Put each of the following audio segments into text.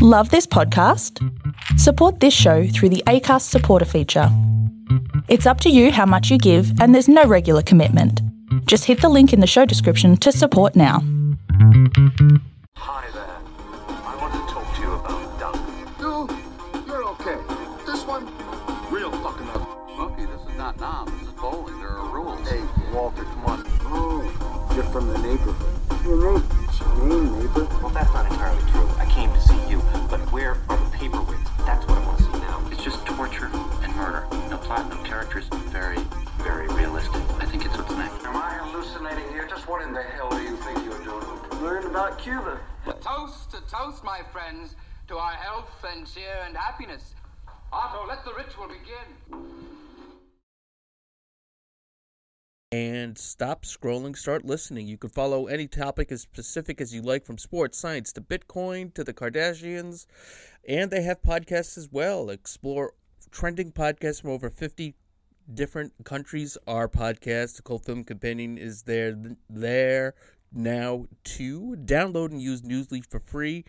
Love this podcast? Support this show through the ACAST supporter feature. It's up to you how much you give, and there's no regular commitment. Just hit the link in the show description to support now. Hi there. I want to talk to you about Doug. You, you're okay. This one, real fucking up. Smokey, this is not now. This is bowling. There are rules. Hey, Walter, come on. Oh, you're from the neighborhood. Your name, Jane, neighbor. Well, that's not entirely true. I came to see you, but where are the paperweights? That's what I want to see now. It's just torture and murder. No platinum no characters. Very, very realistic. I think it's what's next. Am I hallucinating here? Just what in the hell do you think you're doing? Learn about Cuba. Toast to toast, my friends, to our health and cheer and happiness. Otto, let the ritual begin. And stop scrolling, start listening. You can follow any topic as specific as you like, from sports, science to Bitcoin to the Kardashians. And they have podcasts as well. Explore trending podcasts from over 50 different countries. Our podcast, The Cult Film Companion, is there, there now to Download and use Newsly for free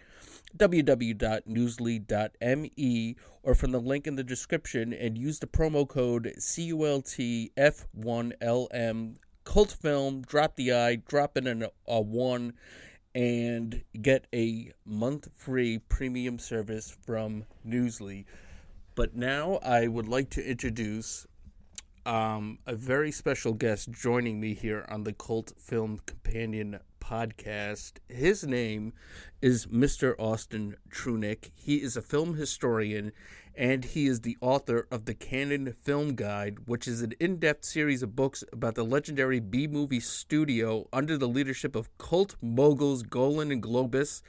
www.newsly.me or from the link in the description and use the promo code CULTF1LM cult film drop the I drop in an, a 1 and get a month free premium service from Newsly. But now I would like to introduce um, a very special guest joining me here on the Cult Film Companion podcast. His name is Mr. Austin Trunick. He is a film historian and he is the author of the Cannon Film Guide, which is an in depth series of books about the legendary B movie studio under the leadership of cult moguls Golan and Globus.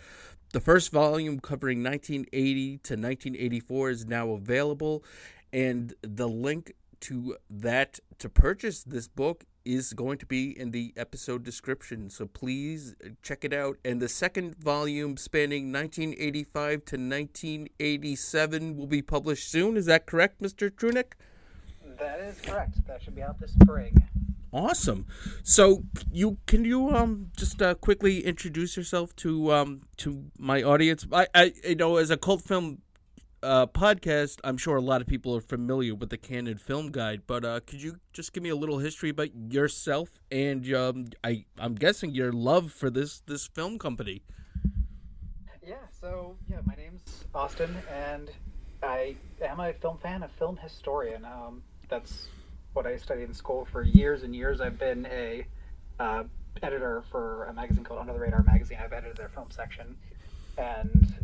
The first volume, covering 1980 to 1984, is now available, and the link to that to purchase this book is going to be in the episode description. So please check it out. And the second volume, spanning 1985 to 1987, will be published soon. Is that correct, Mr. Trunick? That is correct. That should be out this spring. Awesome. So you can you um just uh, quickly introduce yourself to um to my audience. I, I you know as a cult film uh, podcast, I'm sure a lot of people are familiar with the Cannon Film Guide, but uh, could you just give me a little history about yourself and um, I I'm guessing your love for this this film company. Yeah. So yeah, my name's Austin, and I am a film fan, a film historian. Um, that's what I studied in school for years and years. I've been a uh, editor for a magazine called Under the Radar Magazine. I've edited their film section, and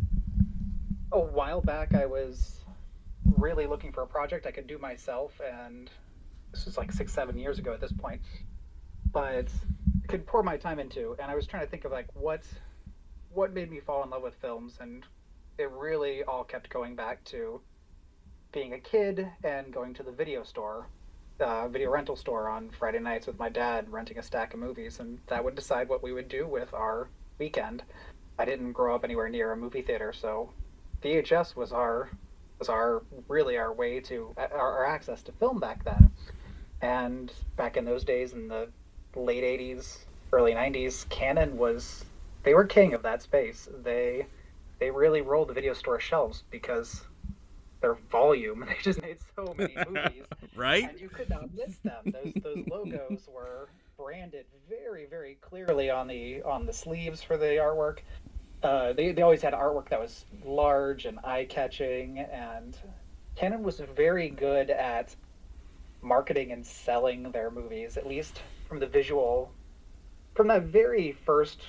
a while back I was really looking for a project I could do myself, and this was like six, seven years ago at this point, but could pour my time into. And I was trying to think of like what what made me fall in love with films, and it really all kept going back to being a kid and going to the video store, uh, video rental store on Friday nights with my dad, renting a stack of movies, and that would decide what we would do with our weekend. I didn't grow up anywhere near a movie theater, so VHS was our was our really our way to our, our access to film back then. And back in those days, in the late '80s, early '90s, Cannon was they were king of that space. They they really rolled the video store shelves because their volume. They just made so many movies, Right? and you could not miss them. Those those logos were branded very very clearly on the on the sleeves for the artwork. Uh, they they always had artwork that was large and eye catching, and Cannon was very good at marketing and selling their movies, at least from the visual, from that very first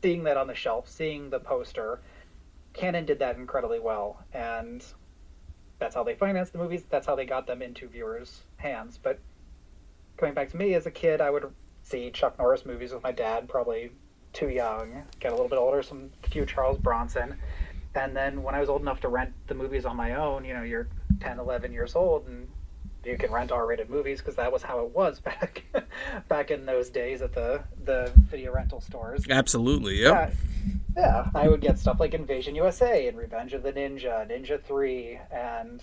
seeing that on the shelf, seeing the poster. Cannon did that incredibly well, and that's how they financed the movies. That's how they got them into viewers' hands. But coming back to me as a kid, I would see Chuck Norris movies with my dad, probably too young, get a little bit older, some few Charles Bronson. And then when I was old enough to rent the movies on my own, you know, you're 10, 11 years old and you can rent R-rated movies because that was how it was back back in those days at the the video rental stores. Absolutely. Yep. Yeah, yeah, I would get stuff like Invasion USA and Revenge of the Ninja, Ninja Three, and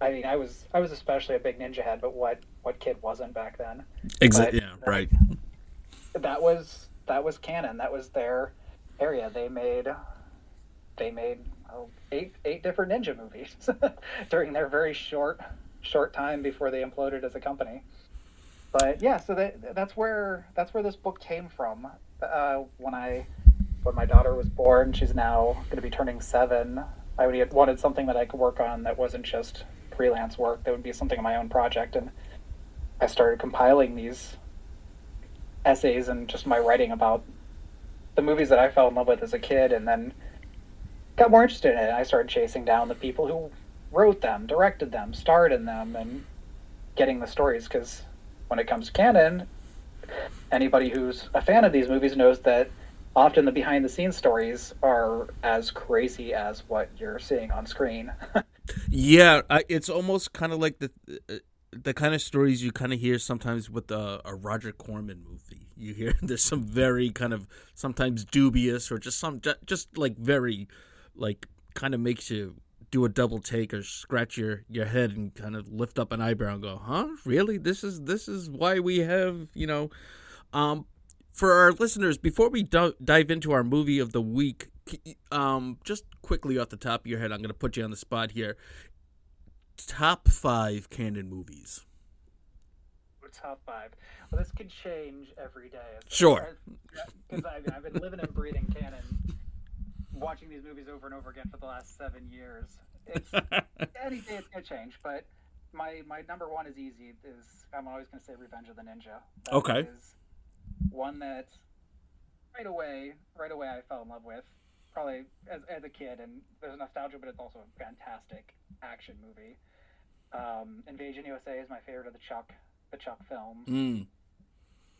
I mean, I was I was especially a big Ninja head, but what what kid wasn't back then? Exactly. Yeah. Right. Uh, that was that was Cannon. That was their area. They made they made oh, eight eight different ninja movies during their very short short time before they imploded as a company. But yeah, so that, that's where that's where this book came from. Uh, when I when my daughter was born, she's now going to be turning seven. I wanted something that I could work on that wasn't just freelance work. That would be something of my own project, and I started compiling these essays and just my writing about the movies that I fell in love with as a kid, and then got more interested in it. I started chasing down the people who wrote them, directed them, starred in them, and getting the stories. Because when it comes to Cannon, anybody who's a fan of these movies knows that often the behind the scenes stories are as crazy as what you're seeing on screen. yeah, I, it's almost kind of like the uh, the kind of stories you kind of hear sometimes with a, a Roger Corman movie. You hear there's some very kind of sometimes dubious or just some just like very like kind of makes you do a double take or scratch your, your head and kind of lift up an eyebrow and go, "Huh? Really? This is this is why we have, you know, um for our listeners before we dive into our movie of the week, um just quickly off the top of your head, I'm going to put you on the spot here top five Cannon movies. Top five. Well, this could change every day. Sure. Because I've, I've been living and breathing Cannon, watching these movies over and over again for the last seven years. It's any day it's gonna change, but my my number one is easy. Is I'm always gonna say Revenge of the Ninja. That okay. Is one that right away, right away I fell in love with. Probably as, as a kid, and there's nostalgia, but it's also a fantastic action movie. Um, Invasion USA is my favorite of the Chuck the Chuck films. Mm.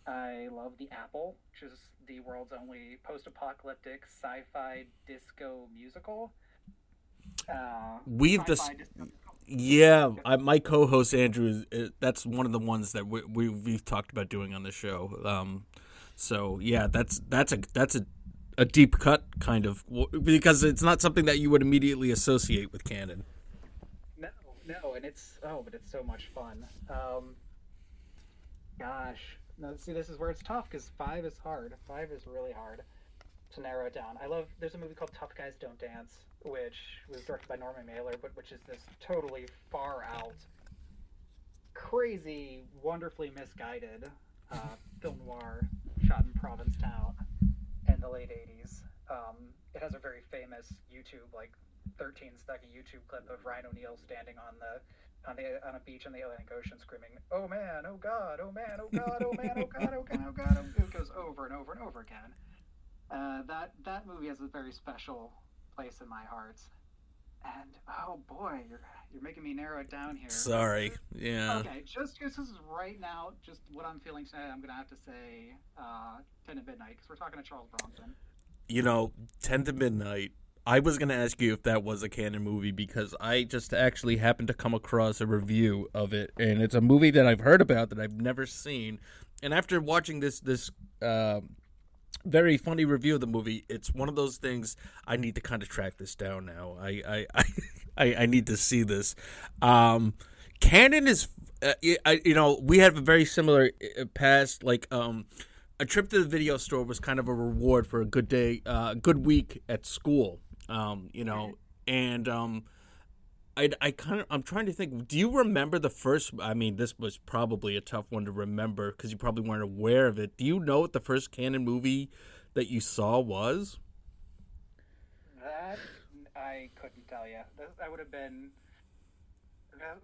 I love The Apple, which is the world's only post-apocalyptic sci-fi disco musical. Uh, We've dis- yeah, I, my co-host Andrew. That's one of the ones that we, we we've talked about doing on the show. Um, so yeah, that's that's a that's a a deep cut kind of because it's not something that you would immediately associate with Cannon no, no, and it's oh, but it's so much fun. Um, gosh, no, see, this is where it's tough because five is hard. Five is really hard to narrow it down. I love. There's a movie called Tough Guys Don't Dance, which was directed by Norman Mailer, but which is this totally far out, crazy, wonderfully misguided uh, film noir shot in Provincetown in the late '80s. Um, it has a very famous YouTube like 13 second YouTube clip of Ryan O'Neal standing on the on the on a beach in the Atlantic Ocean screaming, "Oh man, oh god, oh man, oh god, oh man, oh god, oh god, oh god." Oh, it goes over and over and over again. Uh, that that movie has a very special place in my heart. And oh boy, you're you're making me narrow it down here. Sorry, yeah. Okay, just because this is right now, just what I'm feeling today, I'm gonna have to say uh, Ten to Midnight because we're talking to Charles Bronson. You know, Ten to Midnight I was going to ask you if that was a Cannon movie because I just actually happened to come across a review of it, and it's a movie that I've heard about that I've never seen. And after watching this this uh, very funny review of the movie, it's one of those things I need to kind of track this down now. I I I, I need to see this. Um, Cannon is, uh, you know, we have a very similar uh, past, like um a trip to the video store was kind of a reward for a good day, uh, good week at school. Um, you know, and um, I, I kind of I'm trying to think. Do you remember the first? I mean, this was probably a tough one to remember because you probably weren't aware of it. Do you know what the first Cannon movie that you saw was? That I couldn't tell you. That would have been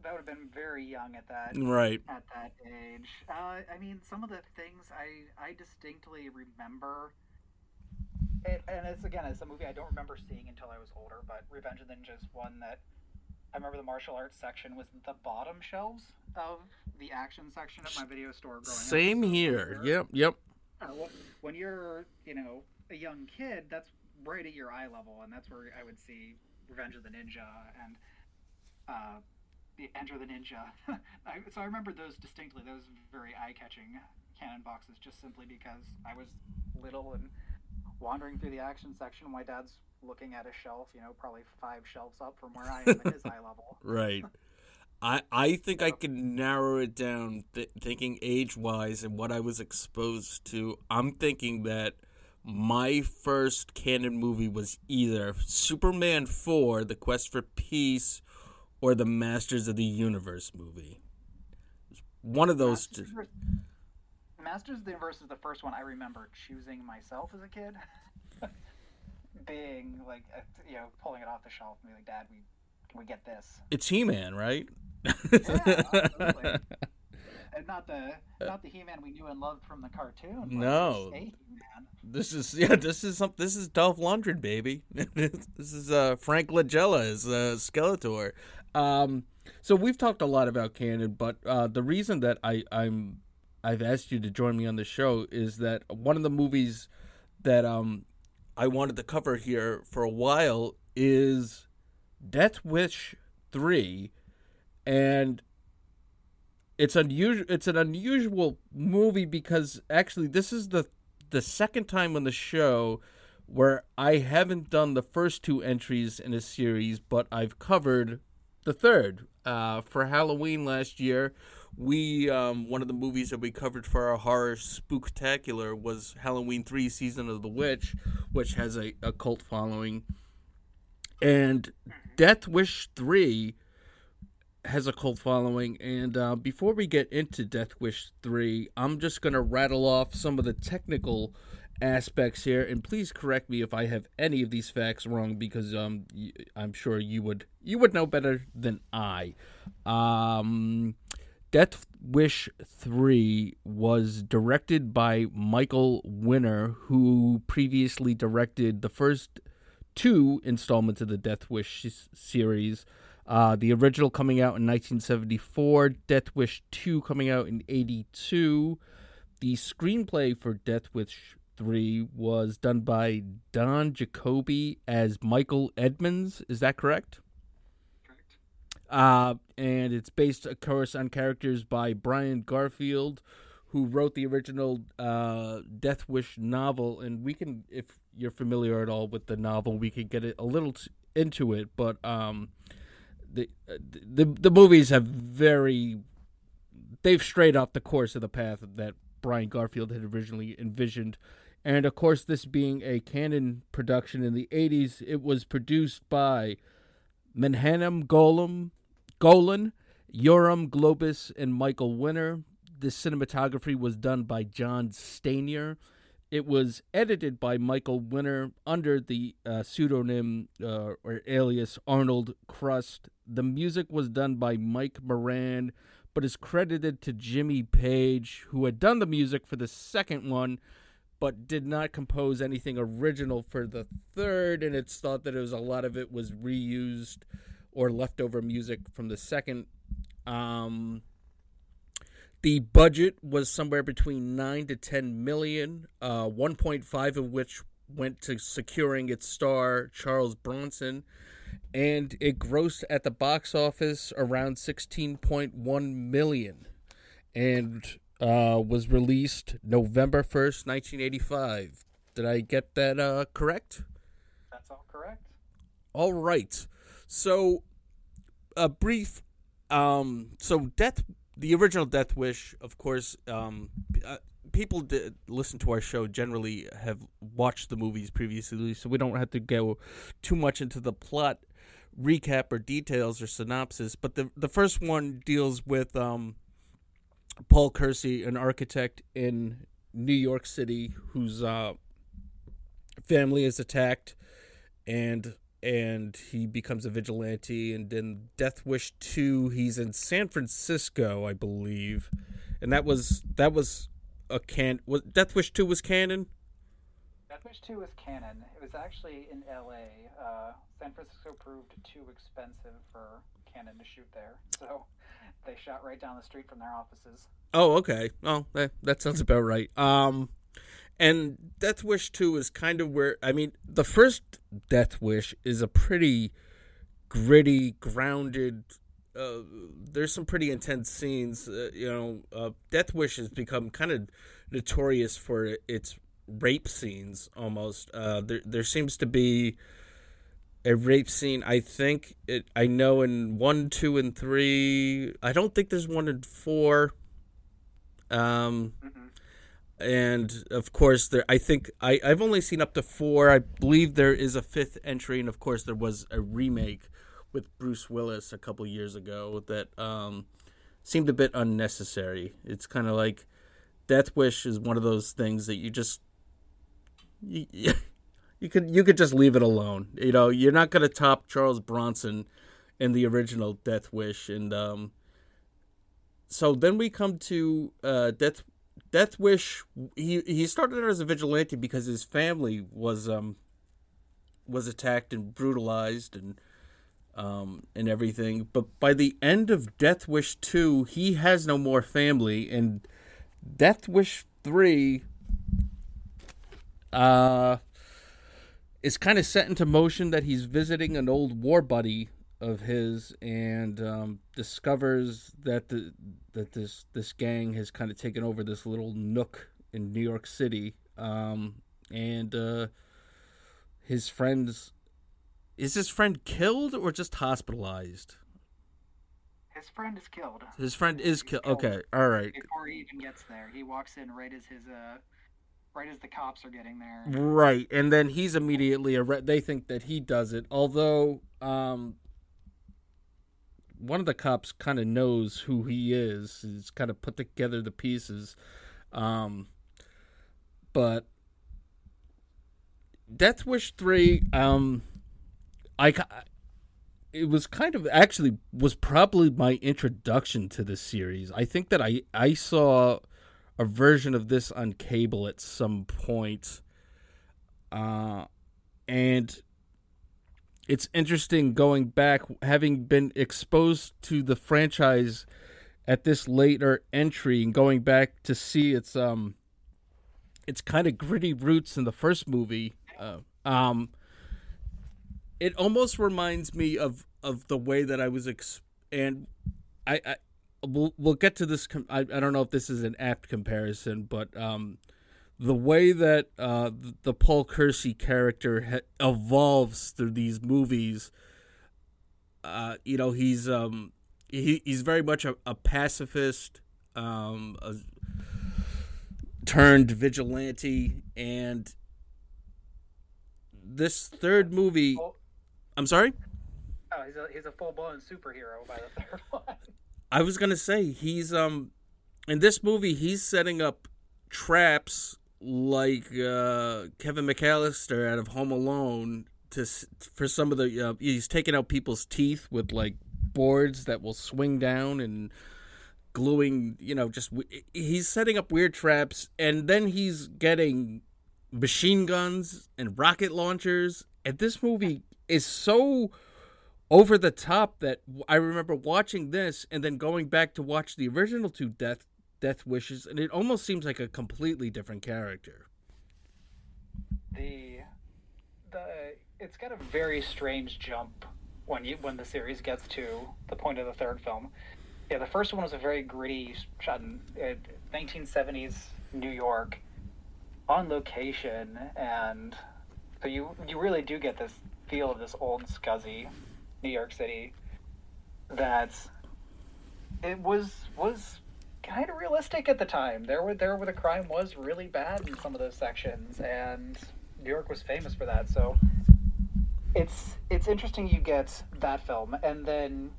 that would have been very young at that right at that age. Uh, I mean, some of the things I I distinctly remember it, and it's again, it's a movie I don't remember seeing until I was older. But Revenge of the Ninja is one that I remember. The martial arts section was the bottom shelves of the action section at my video store. Growing Same up. here. Yep. Yep. Uh, when you're, you know, a young kid, that's right at your eye level, and that's where I would see Revenge of the Ninja and uh, the Enter the Ninja. I, so I remember those distinctly. Those very eye-catching Cannon boxes, just simply because I was little and wandering through the action section. My dad's looking at a shelf, you know, probably five shelves up from where I am at his eye level. Right. I I think I can narrow it down, th- thinking age wise and what I was exposed to. I'm thinking that my first Cannon movie was either Superman 4, The Quest for Peace, or the Masters of the Universe movie. One of those. Masters, of Masters of the Universe is the first one I remember choosing myself as a kid. Being like, uh, you know, pulling it off the shelf and being like, Dad, we we get this? It's He Man, right? Yeah, and not the not the He-Man we knew and loved from the cartoon. No. a. This is yeah. This is some. This is Dolph Lundgren, baby. this is uh, Frank Langella as uh, Skeletor. Um, so we've talked a lot about Cannon, but uh, the reason that I I'm I've asked you to join me on the show is that one of the movies that um I wanted to cover here for a while is Death Wish three, and it's unusual. It's an unusual movie because actually this is the the second time on the show where I haven't done the first two entries in a series, but I've covered the third. Uh, for Halloween last year, we um, one of the movies that we covered for our horror spooktacular was Halloween Three: Season of the Witch, which has a, a cult following, and Death Wish Three has a cult following. And uh, before we get into Death Wish 3, I'm just to rattle off some of the technical aspects here. And please correct me if I have any of these facts wrong because um, I'm sure you would you would know better than I. Um, Death Wish 3 was directed by Michael Winner, who previously directed the first two installments of the Death Wish series. Uh, the original coming out in 1974, Death Wish 2 coming out in 82. The screenplay for Death Wish 3 was done by Don Jakoby as Michael Edmonds. Is that correct? Uh, and it's based, of course, on characters by Brian Garfield, who wrote the original uh, Death Wish novel. And we can, if you're familiar at all with the novel, we could get a little t- into it. But um, the, uh, the the movies have very, they've strayed off the course of the path that Brian Garfield had originally envisioned. And of course, this being a Cannon production in the 80s, it was produced by Menachem Golem, Golan, Yoram Globus, and Michael Winner. The cinematography was done by John Stanier. It was edited by Michael Winner under the uh, pseudonym uh, or alias Arnold Crust. The music was done by Mike Moran, but is credited to Jimmy Page, who had done the music for the second one, but did not compose anything original for the third. And it's thought that it was a lot of it was reused or leftover music from the second. Um, the budget was somewhere between nine to ten million, uh, one point five of which went to securing its star Charles Bronson, and it grossed at the box office around sixteen point one million, and uh, was released November first, nineteen eighty five. Did I get that uh, correct? That's all correct. All right. So, a brief. Um, so, Death, the original Death Wish, of course, um, uh, people that listen to our show generally have watched the movies previously, so we don't have to go too much into the plot recap or details or synopsis. But the the first one deals with um, Paul Kersey, an architect in New York City, whose uh, family is attacked, and and he becomes a vigilante. And in Death Wish two, he's in San Francisco, I believe, and that was that was a can. Was Death Wish two was Cannon? Death Wish 2 was Cannon. It was actually in LA. Uh, San Francisco proved too expensive for Cannon to shoot there, so they shot right down the street from their offices. Oh, okay. Oh, that that sounds about right. Um, and Death Wish two is kind of where I mean the first Death Wish is a pretty gritty, grounded. Uh, there's some pretty intense scenes. Uh, you know, uh, Death Wish has become kind of notorious for its rape scenes. Almost, uh, there there seems to be a rape scene. I think it. I know in one, two, and three. I don't think there's one in four. Um, and of course there I think I I've only seen up to 4. I believe there is a fifth entry and of course there was a remake with Bruce Willis a couple years ago that um seemed a bit unnecessary. It's kind of like Death Wish is one of those things that you just you, you could you could just leave it alone. You know, you're not going to top Charles Bronson in the original Death Wish and um so then we come to uh Death Death Wish he he started out as a vigilante because his family was um was attacked and brutalized and um, and everything. But by the end of Death Wish 2, he has no more family. And Death Wish 3 uh, is kind of set into motion that he's visiting an old war buddy of his and um, discovers that the that this this gang has kind of taken over this little nook in New York City um, and uh, his friends is his friend killed or just hospitalized? His friend is killed. His friend is He's killed. Okay, all right. Before he even gets there, he walks in right as his uh, right as the cops are getting there. Right, and then he's immediately arre- they think that he does it. Although um, one of the cops kind of knows who he is. He's kind of put together the pieces. Um, but Death Wish three, um, I it was kind of actually was probably my introduction to this series. I think that I I saw a version of this on cable at some point, uh, and it's interesting going back, having been exposed to the franchise at this later entry, and going back to see its um its kind of gritty roots in the first movie. Uh, um, it almost reminds me of of the way that I was ex- and I, I we'll we'll get to this com- I, I don't know if this is an apt comparison but um the way that uh the, Paul Kersey character ha- evolves through these movies uh you know he's um he he's very much a, a pacifist um a, turned vigilante and this third movie I'm sorry Oh, he's a he's a full blown superhero by the third one. I was gonna say he's um in this movie he's setting up traps like uh, Kevin McAllister out of Home Alone to for some of the uh, he's taking out people's teeth with like boards that will swing down and gluing you know just he's setting up weird traps and then he's getting machine guns and rocket launchers and this movie is so over the top that I remember watching this and then going back to watch the original two Death Death Wishes, and it almost seems like a completely different character. the the it's got a very strange jump when you when the series gets to the point of the third film. Yeah, the first one was a very gritty shot in uh, 1970s New York on location, and so you you really do get this feel of this old scuzzy New York City that it was was kind of realistic at the time. There were there where the crime was really bad in some of those sections, and New York was famous for that. So it's it's interesting you get that film, and then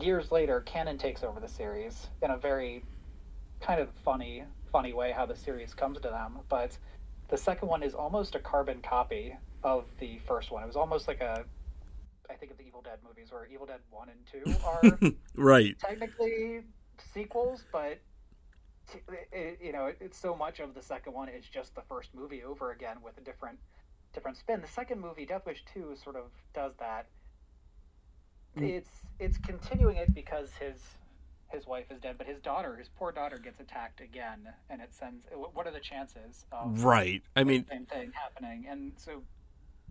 years later, Cannon takes over the series in a very kind of funny funny way how the series comes to them. But the second one is almost a carbon copy of the first one. It was almost like a I think of the Evil Dead movies where Evil Dead 1 and 2 are Right. technically sequels, but t- it, you know, it, it's so much of the second one is just the first movie over again with a different different spin. The second movie, Death Wish 2, sort of does that. Mm. It's it's continuing it because his his wife is dead, but his daughter, his poor daughter, gets attacked again, and it sends. What are the chances of Right. I mean, the same thing happening? And so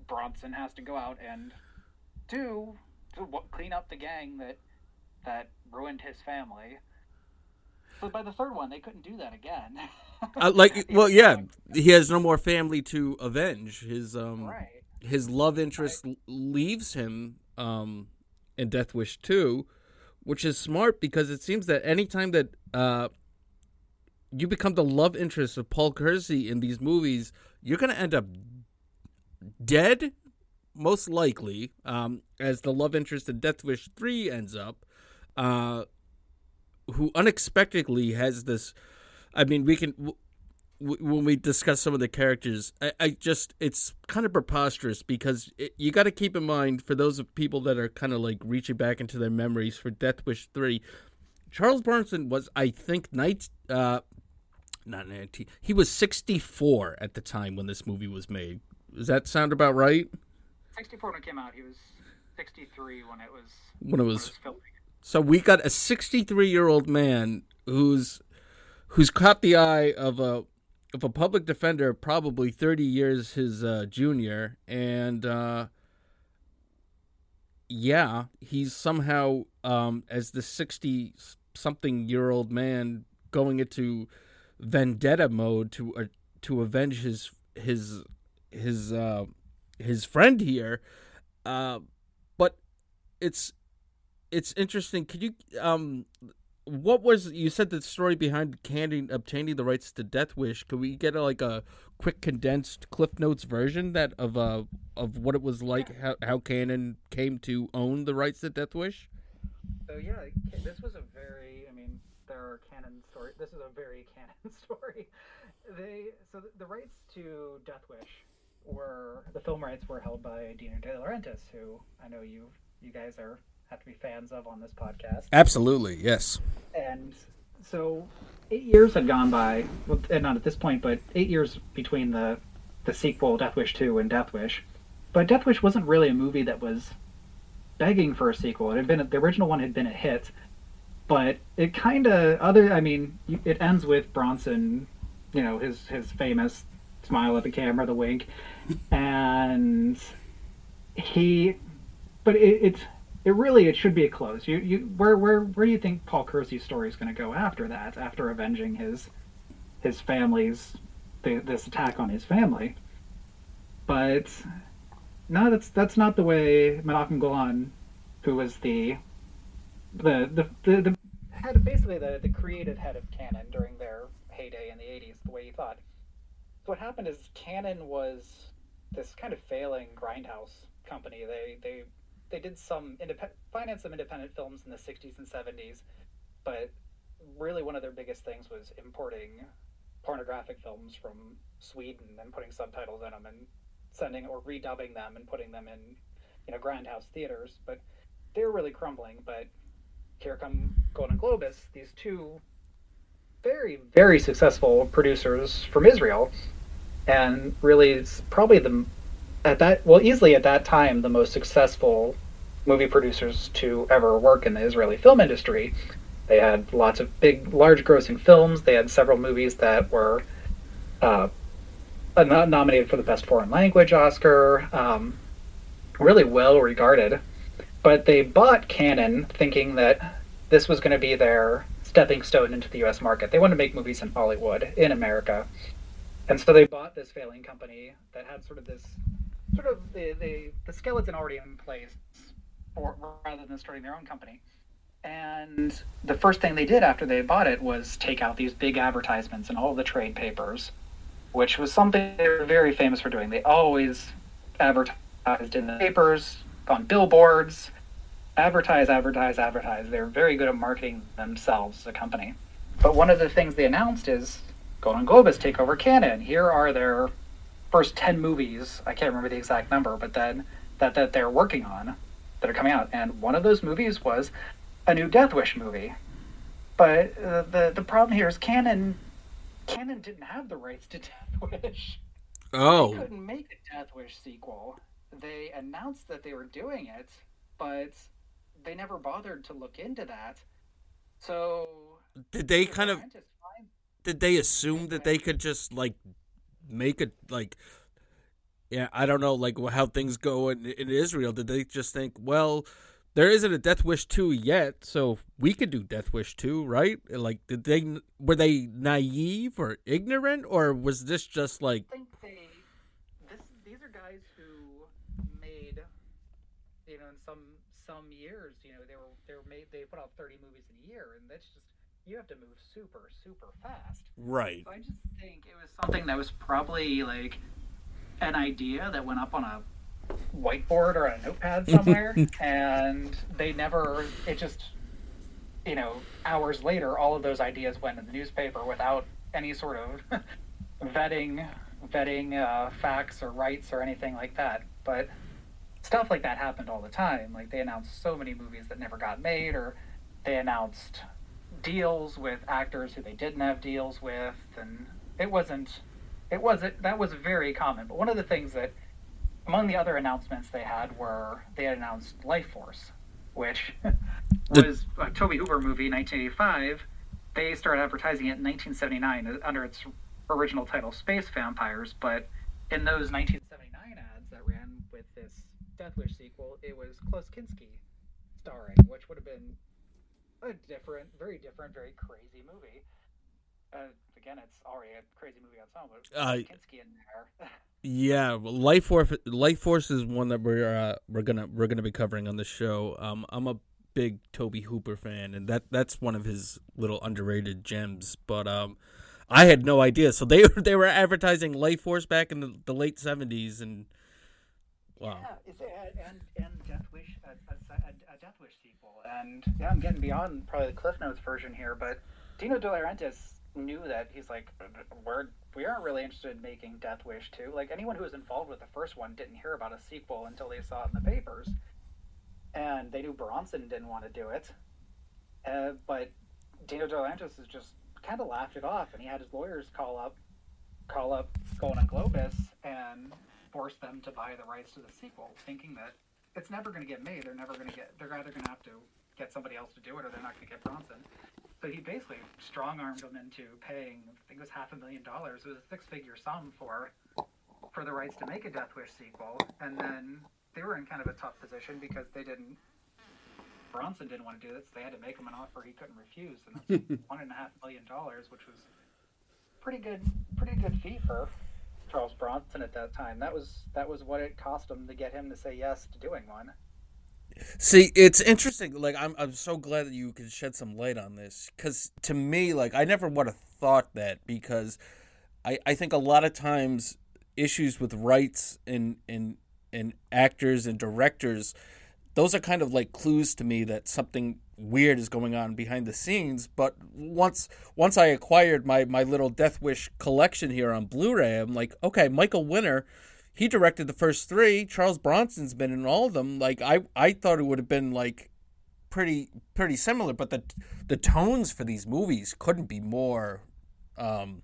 Bronson has to go out and do to clean up the gang that that ruined his family. But by the third one, they couldn't do that again. uh, like, well, yeah, he has no more family to avenge. His um, right. his love interest l leaves him um in Death Wish 2, which is smart because it seems that anytime that uh you become the love interest of Paul Kersey in these movies, you're gonna end up dead, most likely, um, as the love interest in Death Wish three ends up, uh, who unexpectedly has this. I mean, we can. W- when we discuss some of the characters, I, I just it's kind of preposterous because it, you got to keep in mind for those of people that are kind of like reaching back into their memories for Death Wish three, Charles Bronson was I think night uh, not 19. He was 64 at the time when this movie was made. Does that sound about right? 64 when it came out. He was 63 when it was When it was filming. So we got a 63 year old man who's who's caught the eye of a of a public defender, probably 30 years his uh, junior, and uh, yeah, he's somehow um, as the 60 something year old man going into vendetta mode to uh, to avenge his his his uh, his friend here. Uh, but it's it's interesting. Could you um what was you said the story behind Cannon obtaining the rights to Death Wish? Could we get a, like a quick condensed Cliff Notes version that of uh of what it was like how how Cannon came to own the rights to Death Wish? So yeah, this was a very. I mean, there are Cannon story. This is a very Cannon story. They so the, the rights to Death Wish were the film rights were held by Dino De Laurentiis, who I know you you guys are have to be fans of on this podcast. Absolutely, yes. And so eight years had gone by, well, and not at this point, but eight years between the the sequel Death Wish two and Death Wish. But Death Wish wasn't really a movie that was begging for a sequel. It had been the original one had been a hit, but it kind of other. I mean, it ends with Bronson, you know, his his famous smile at the camera, the wink, and he. But it, it's it really it should be a close. You you where where where do you think Paul Kersey's story is going to go after that? After avenging his his family's the, this attack on his family, but no, that's that's not the way Menachem Golan, who was the the the the, the head basically the, the creative head of Cannon during their heyday in the '80s, the way he thought. So what happened is Cannon was this kind of failing grindhouse company. They they they did some independent finance some independent films in the 60s and 70s, but really one of their biggest things was importing pornographic films from Sweden and putting subtitles in them and sending or redubbing them and putting them in you know grindhouse theaters. But they were really crumbling. But here come Golan and Globus, these two very very successful producers from Israel, and really it's probably the at that well easily at that time the most successful movie producers to ever work in the Israeli film industry. They had lots of big, large grossing films. They had several movies that were uh, nominated for the Best Foreign Language Oscar, um, really well regarded. But they bought Cannon thinking that this was going to be their stepping stone into the US market. They wanted to make movies in Hollywood, in America. And so they bought this failing company that had sort of this sort of the, the, the skeleton already in place for, rather than starting their own company. And the first thing they did after they bought it was take out these big advertisements in all the trade papers, which was something they were very famous for doing. They always advertised in the papers, on billboards, advertise, advertise, advertise. They're very good at marketing themselves as a company. But one of the things they announced is Golan and Globus take over Cannon. Here are their first 10 movies. I can't remember the exact number, but then that, that they're working on that are coming out. And one of those movies was a new Death Wish movie. But uh, the the problem here is Cannon Cannon didn't have the rights to Death Wish. Oh. They couldn't make a Death Wish sequel. They announced that they were doing it, but they never bothered to look into that. So did they kind of did they assume that they could just like make it like yeah i don't know like how things go in, in israel. Did they just think well there isn't a death wish 2 yet so we could do death wish 2 right? Like did they were they naive or ignorant or was this just like I think they this these are guys who made you know in some some years you know they were they were made they put out 30 movies in a year and that's just you have to move super super fast. Right. So I just think it was something that was probably like an idea that went up on a whiteboard or a notepad somewhere, and they never. It just, you know, hours later, all of those ideas went in the newspaper without any sort of vetting, vetting uh, facts or rights or anything like that. But stuff like that happened all the time. Like they announced so many movies that never got made, or they announced deals with actors who they didn't have deals with, and it wasn't. It wasn't. That was very common. But one of the things that, among the other announcements they had, were they had announced Lifeforce, which was a Tobe Hooper movie, 1985. They started advertising it in 1979 uh, under its original title, Space Vampires. But in those 1979 ads that ran with this Death Wish sequel, it was Klaus Kinski starring, which would have been a different, very different, very crazy movie. Uh, again, it's already a crazy movie on its own, but Uh, Kinski in there. Yeah, Lifeforce. Life Force is one that we're uh, we're gonna we're gonna be covering on the show. Um, I'm a big Tobe Hooper fan, and that that's one of his little underrated gems. But um, I had no idea. So they they were advertising Lifeforce back in the, the late '70s, and wow. Yeah, and and Death Wish, a, a, a, a Death Wish sequel, and yeah, I'm getting beyond probably the Cliff Notes version here, but Dino De Laurentiis knew that he's like, we're we aren't really interested in making Death Wish two. Like anyone who was involved with the first one didn't hear about a sequel until they saw it in the papers, and they knew Bronson didn't want to do it, uh, but Dino De Laurentiis has just kind of laughed it off, and he had his lawyers call up, call up Golan and Globus and force them to buy the rights to the sequel, thinking that it's never going to get made. They're never going to get. They're either going to have to get somebody else to do it, or they're not going to get Bronson. So he basically strong armed them into paying. I think it was half a million dollars. It was a six figure sum for for the rights to make a Death Wish sequel, and then they were in kind of a tough position because they didn't. Bronson didn't want to do this. They had to make him an offer he couldn't refuse, and that's one and a half million dollars, which was pretty good, pretty good fee for Charles Bronson at that time. That was that was what it cost him to get him to say yes to doing one. See, it's interesting. Like, I'm I'm so glad that you could shed some light on this because to me, like, I never would have thought that because I I think a lot of times issues with rights and and and actors and directors, those are kind of like clues to me that something weird is going on behind the scenes. But once once I acquired my my little Death Wish collection here on Blu-ray, I'm like, okay, Michael Winner he directed the first three. Charles Bronson's been in all of them. Like I, I thought it would have been like pretty, pretty similar, but the the tones for these movies couldn't be more, um,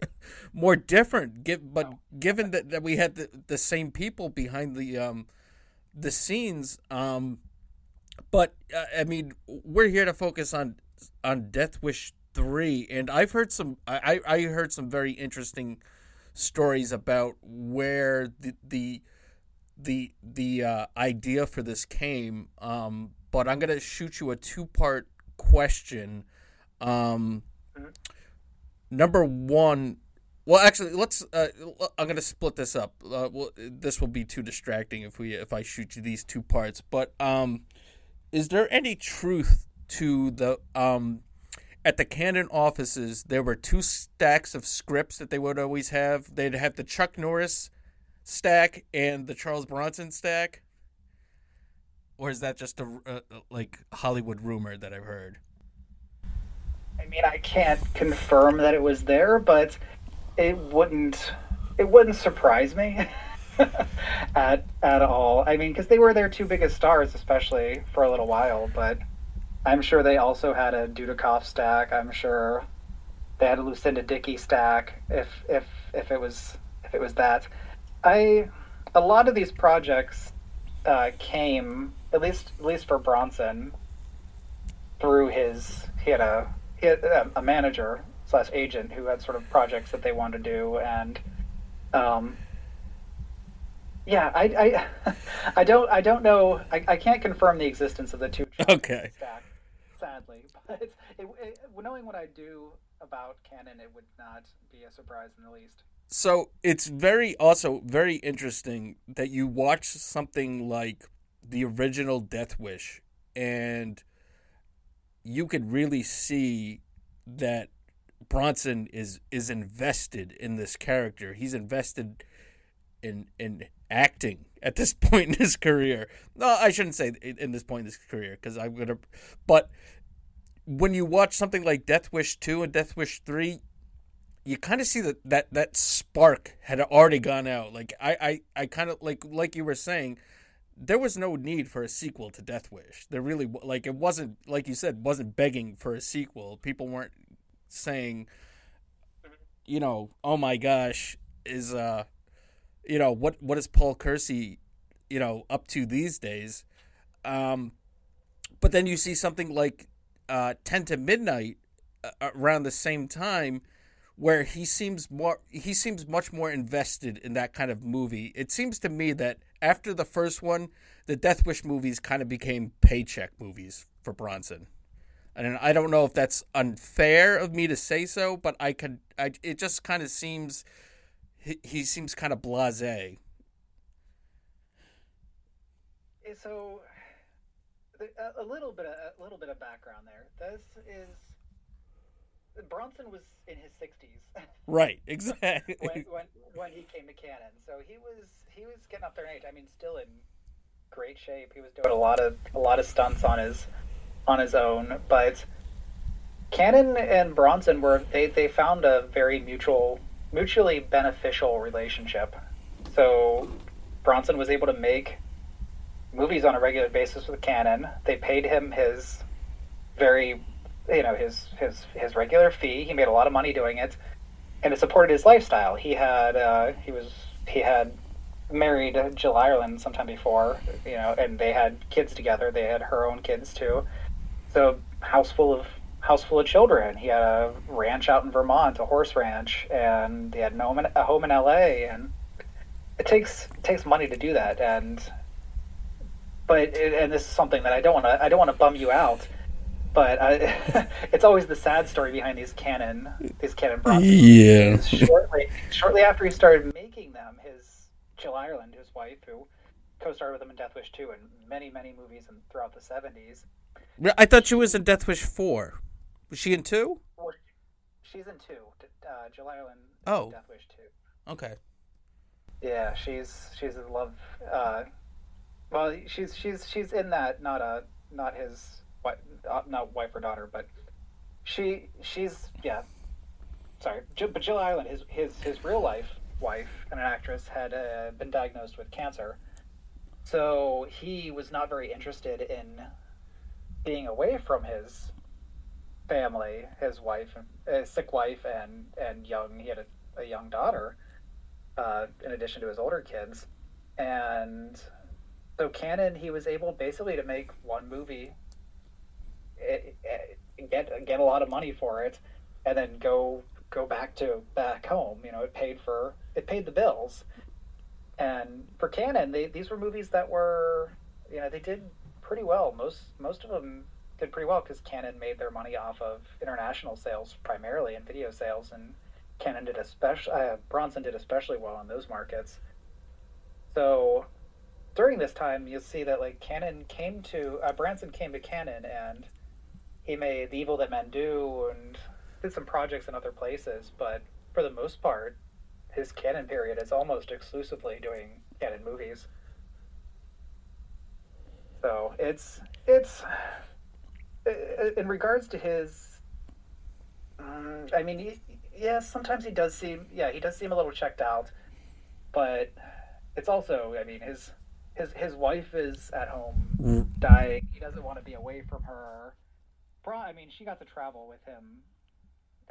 more different. Give, but given that, that we had the, the same people behind the um, the scenes, um, but uh, I mean, we're here to focus on on Death Wish three, and I've heard some. I I heard some very interesting stories about where the the the the uh, idea for this came. Um, but I'm gonna shoot you a two part question. Um, number one. Well, actually, let's. Uh, I'm gonna split this up. Uh, well, this will be too distracting if we if I shoot you these two parts. But um, is there any truth to the um, at the Cannon offices, there were two stacks of scripts that they would always have. They'd have the Chuck Norris stack and the Charles Bronson stack. Or is that just a uh, like Hollywood rumor that I've heard? I mean, I can't confirm that it was there, but it wouldn't it wouldn't surprise me at at all. I mean, because they were their two biggest stars, especially for a little while. But I'm sure they also had a Dudikoff stack. I'm sure they had a Lucinda Dickey stack. If if if it was if it was that, I a lot of these projects uh, came at least at least for Bronson through his he had a he had a, a manager slash agent who had sort of projects that they wanted to do and um, yeah I, I I don't I don't know I, I can't confirm the existence of the two Okay. stack sadly but it, it, knowing what I do about Cannon it would not be a surprise in the least So it's very also very interesting that you watch something like the original Death Wish and you could really see that Bronson is is invested in this character. He's invested in in acting at this point in his career. No, I shouldn't say in this point in his career because I'm gonna. But when you watch something like Death Wish two and Death Wish three, you kind of see that that that spark had already gone out. Like I I, I kind of like like you were saying. There was no need for a sequel to Death Wish. There really like it wasn't like you said wasn't begging for a sequel. People weren't saying, you know, oh my gosh, is uh, you know what what is Paul Kersey, you know, up to these days? Um, but then you see something like uh, Ten to Midnight uh, around the same time where he seems more he seems much more invested in that kind of movie. It seems to me that after the first one, the Death Wish movies kind of became paycheck movies for Bronson. And I don't know if that's unfair of me to say so, but I could I it just kind of seems he, he seems kind of blasé. Eh, so a, a little bit of, a little bit of background there. This is Bronson was in his 60s. Right, exactly. when, when, when he came to Cannon, so he was he was getting up there in age. I mean, still in great shape. He was doing a lot of a lot of stunts on his on his own, but Cannon and Bronson were they, they found a very mutual mutually beneficial relationship. So Bronson was able to make movies on a regular basis with Cannon. They paid him his very you know his his his regular fee. He made a lot of money doing it, and it supported his lifestyle. He had uh, he was he had married Jill Ireland sometime before, you know, and they had kids together. They had her own kids too. So house full of house full of children. He had a ranch out in Vermont, a horse ranch, and he had home in, a home in L.A. And it takes it takes money to do that. And but it, and this is something that I don't want to I don't want to bum you out but uh, it's always the sad story behind these Cannon, these Cannon Bronson. Yeah. Shortly, shortly after he started making them, his Jill Ireland, his wife, who co-starred with him in Death Wish 2 and many, many movies and throughout the 70s. I thought she was in Death Wish 4. Was she in 2? Well, she's in 2. Uh, Jill Ireland oh. Death Wish 2. Okay. Yeah, she's she's in love. Uh, well, she's she's she's in that, not a not his uh, not wife or daughter, but she she's yeah. Sorry, but Jill Ireland, his his his real life wife and an actress, had uh, been diagnosed with cancer, so he was not very interested in being away from his family, his wife, his uh, sick wife, and and young. He had a, a young daughter, uh, in addition to his older kids, and so Cannon he was able basically to make one movie eh, eh, get get a lot of money for it, and then go go back to back home. You know, it paid for it paid the bills. And for Cannon, they, these were movies that were, you know, they did pretty well. Most most of them did pretty well because Cannon made their money off of international sales primarily and video sales, and Cannon did especially uh, Bronson did especially well in those markets. So during this time, you'll see that like Cannon came to uh, Bronson came to Cannon and he made The Evil That Men Do and did some projects in other places, but for the most part, his Cannon period is almost exclusively doing Cannon movies. So it's it's in regards to his. Um, I mean, he, yes, sometimes he does seem yeah he does seem a little checked out, but it's also I mean his his his wife is at home mm. dying. He doesn't want to be away from her. I mean, she got to travel with him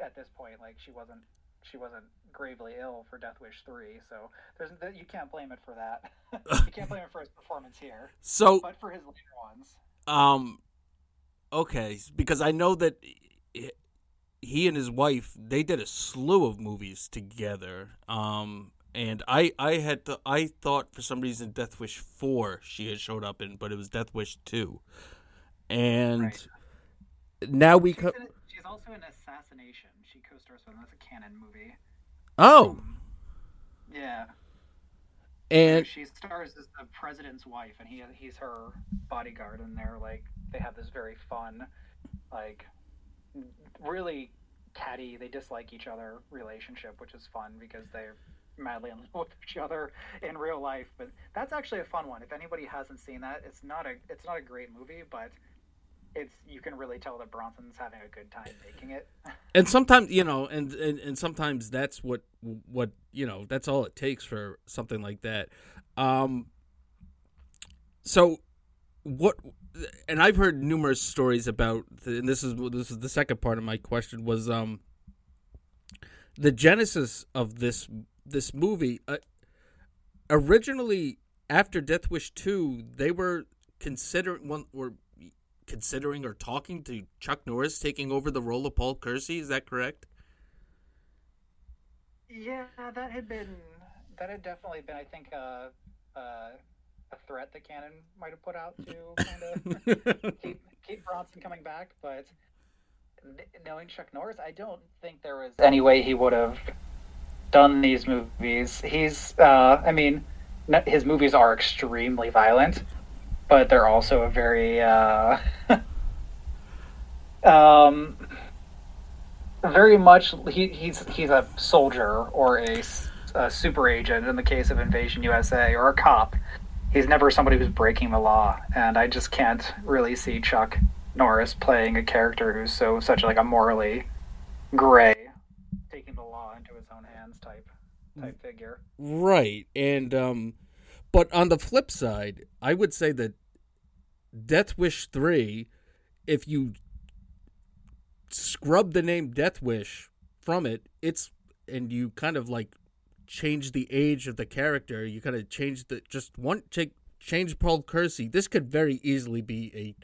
at this point. Like she wasn't she wasn't gravely ill for Death Wish three, so there's you can't blame it for that. you can't blame it for his performance here. So, but for his later ones. Um, okay, because I know that he and his wife they did a slew of movies together. Um, and I I had to, I thought for some reason Death Wish four she had showed up in, but it was Death Wish two, and. Right now we come. She's also in Assassination. She co-stars with. That's a Cannon movie. Oh. Um, yeah. And she stars as the president's wife, and he he's her bodyguard, and they're like they have this very fun, like really catty, they dislike each other relationship, which is fun because they're madly in love with each other in real life. But that's actually a fun one. If anybody hasn't seen that, it's not a it's not a great movie, but it's you can really tell that Bronson's having a good time making it. and sometimes you know and, and and sometimes that's what what you know that's all it takes for something like that um so what and i've heard numerous stories about and this is this is the second part of my question was um the genesis of this this movie uh, originally after death wish 2 they were considering one were considering or talking to Chuck Norris taking over the role of Paul Kersey. Is that correct? Yeah, that had been that had definitely been, I think, uh, uh, a threat that Cannon might have put out to kind of keep keep Bronson coming back. But knowing Chuck Norris, I don't think there was any way he would have done these movies. He's, uh, I mean, his movies are extremely violent, but they're also a very uh, um, very much he, he's he's a soldier or a, a, super agent in the case of Invasion USA or a cop. He's never somebody who's breaking the law, and I just can't really see Chuck Norris playing a character who's so such like a morally gray, taking the law into his own hands type type figure. Right, and um, but on the flip side, I would say that Death Wish 3, if you scrub the name Death Wish from it, it's and you kind of like change the age of the character, you kind of change the just one take change Paul Kersey. This could very easily be a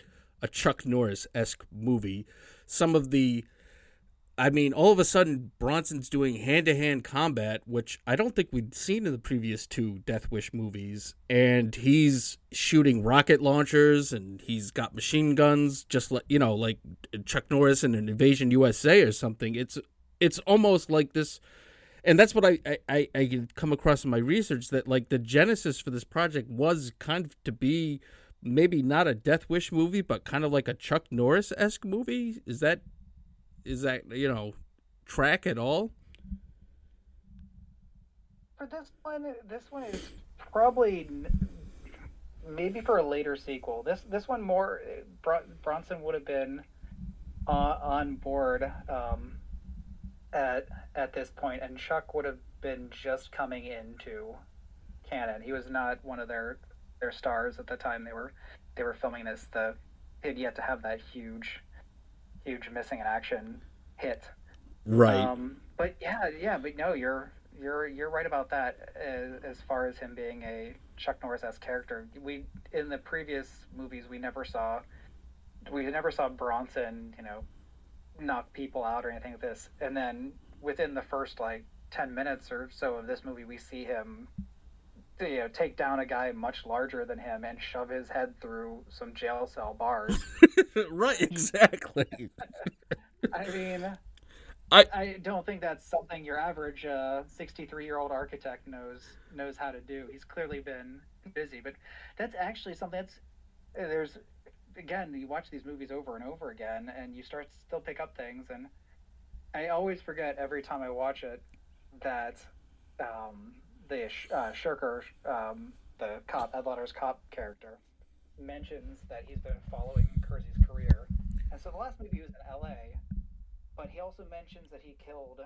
a Chuck Norris esque movie. Some of the I mean, all of a sudden, Bronson's doing hand to hand combat, which I don't think we'd seen in the previous two Death Wish movies. And he's shooting rocket launchers and he's got machine guns, just like, you know, like Chuck Norris in an Invasion USA or something. It's it's almost like this. And that's what I, I, I come across in my research that, like, the genesis for this project was kind of to be maybe not a Death Wish movie, but kind of like a Chuck Norris esque movie. Is that is that you know track at all? For this one, this one is probably maybe for a later sequel. This this one more Bronson would have been uh, on board um, at at this point, and Chuck would have been just coming into Cannon. He was not one of their their stars at the time they were they were filming this. The had yet to have that huge huge missing in action hit. Right. Um, but yeah, yeah, but no, you're you're you're right about that as, as far as him being a Chuck Norris esque character. We in the previous movies we never saw we never saw Bronson, you know, knock people out or anything like this. And then within the first like ten minutes or so of this movie, we see him you know take down a guy much larger than him and shove his head through some jail cell bars. right, exactly. I mean, I I don't think that's something your average uh, year old architect knows knows how to do. He's clearly been busy, but that's actually something that's there's again you watch these movies over and over again and you start still pick up things and I always forget every time I watch it that um, the uh, Shriker, um, the cop, Ed Lauter's cop character, mentions that he's been following Kersey's career. And so the last movie was in L.A., but he also mentions that he killed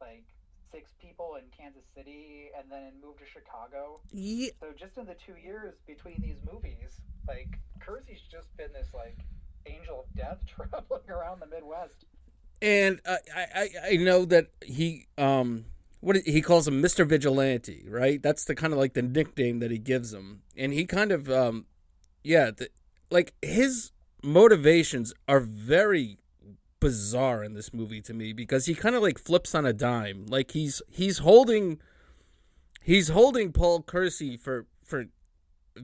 like six people in Kansas City and then moved to Chicago. Yeah. So just in the two years between these movies, like Kersey's just been this like angel of death traveling around the Midwest. And uh, I, I I know that he um what he calls him Mr. Vigilante, right? That's the kind of like the nickname that he gives him. And he kind of um yeah, the, like his motivations are very bizarre in this movie to me because he kind of like flips on a dime. Like he's he's holding he's holding Paul Kersey for for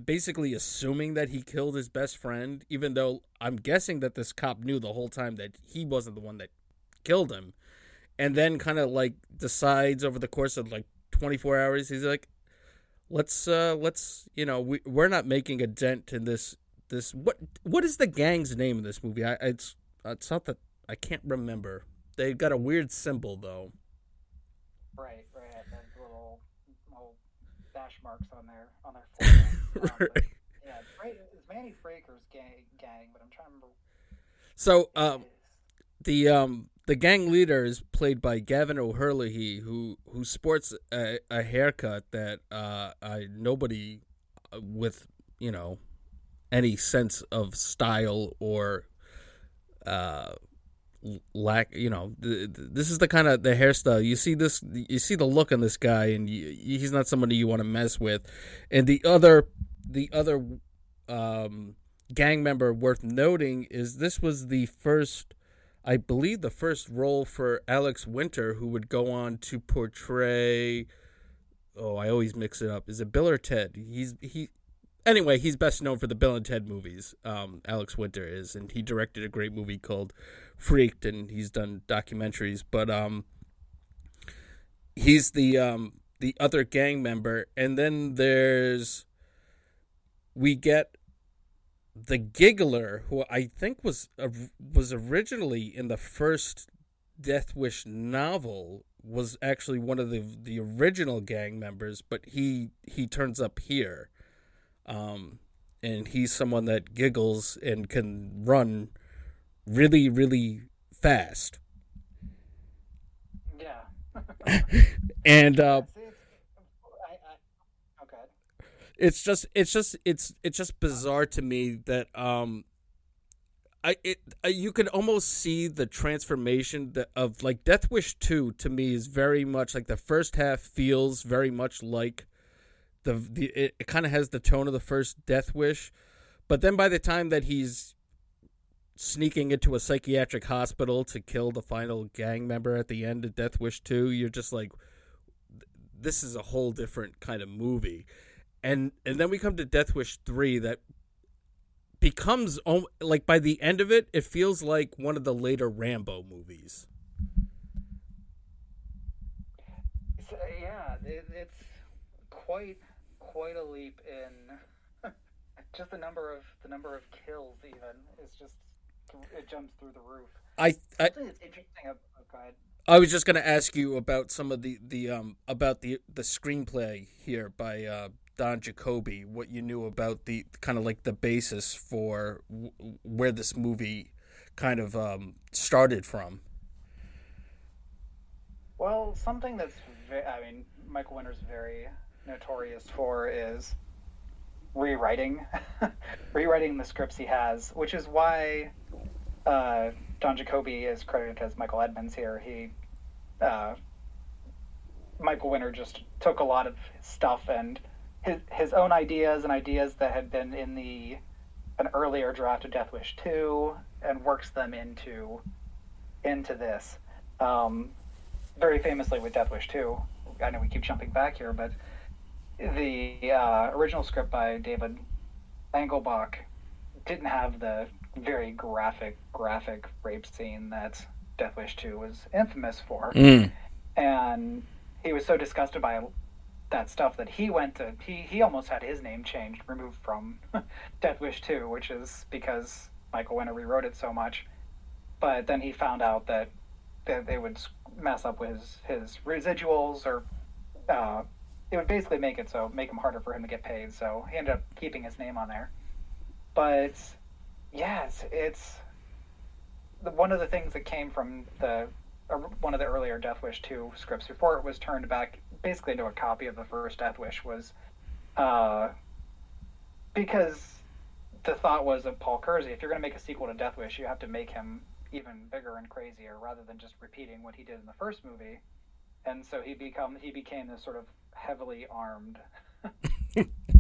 basically assuming that he killed his best friend even though I'm guessing that this cop knew the whole time that he wasn't the one that killed him. And then kind of like decides over the course of like 24 hours he's like let's uh let's you know we we're not making a dent in this this what what is the gang's name in this movie? I it's it's not that I can't remember. They've got a weird symbol though. Right, right. There's little, little dash marks on their on their forehead. Um, but, yeah, it's, Fra- it's Manny Fraker's gang, gang, but I'm trying to remember. So um, the um the gang leader is played by Gavin O'Herlihy, who who sports a, a haircut that uh I nobody uh, with you know any sense of style or uh lack you know th- th- this is the kind of the hairstyle. You see this you see the look on this guy and you, he's not somebody you want to mess with. And the other the other um gang member worth noting is this was the first i believe the first role for alex winter who would go on to portray oh i always mix it up is it bill or ted? He's he anyway he's best known for the bill and ted movies. Um alex winter is and he directed a great movie called freaked and he's done documentaries but um he's the um the other gang member and then there's we get the giggler who i think was uh, was originally in the first death wish novel was actually one of the the original gang members but he he turns up here um and he's someone that giggles and can run really really fast Yeah. and uh See, it's, I, I, okay. It's just it's just it's it's just bizarre to me that um I it uh, you can almost see the transformation that, of like Death Wish 2 to me is very much like the first half feels very much like the the it, it kind of has the tone of the first Death Wish but then by the time that he's sneaking into a psychiatric hospital to kill the final gang member at the end of Death Wish 2 you're just like this is a whole different kind of movie and and then we come to Death Wish 3 that becomes like by the end of it it feels like one of the later Rambo movies So, yeah, it, it's quite quite a leap in just the number of the number of kills. Even is just it jumps through the roof. I I, that's interesting. Oh. I was just going to ask you about some of the the um about the the screenplay here by uh Don Jakoby what you knew about the kind of like the basis for w- where this movie kind of um started from Well, something that's ve- I mean, Michael Winner's very notorious for is rewriting, rewriting the scripts he has, which is why uh, Don Jacoby is credited as Michael Edmonds here. He, uh, Michael Winner just took a lot of stuff and his his own ideas and ideas that had been in the an earlier draft of Death Wish two and works them into into this. Um, very famously with Death Wish 2. I know we keep jumping back here, but the uh, original script by David Engelbach didn't have the very graphic, graphic rape scene that Death Wish 2 was infamous for. And he was so disgusted by that stuff that he went to, he, he almost had his name changed, removed from Death Wish 2, which is because Michael Winner rewrote it so much. But then he found out that that they would mess up with his, his residuals or uh, it would basically make it so make him harder for him to get paid so he ended up keeping his name on there but yes it's the, one of the things that came from the one of the earlier death wish 2 scripts before it was turned back basically into a copy of the first death wish was uh, because the thought was of paul kersey if you're going to make a sequel to death wish you have to make him even bigger and crazier rather than just repeating what he did in the first movie. And so he become he became this sort of heavily armed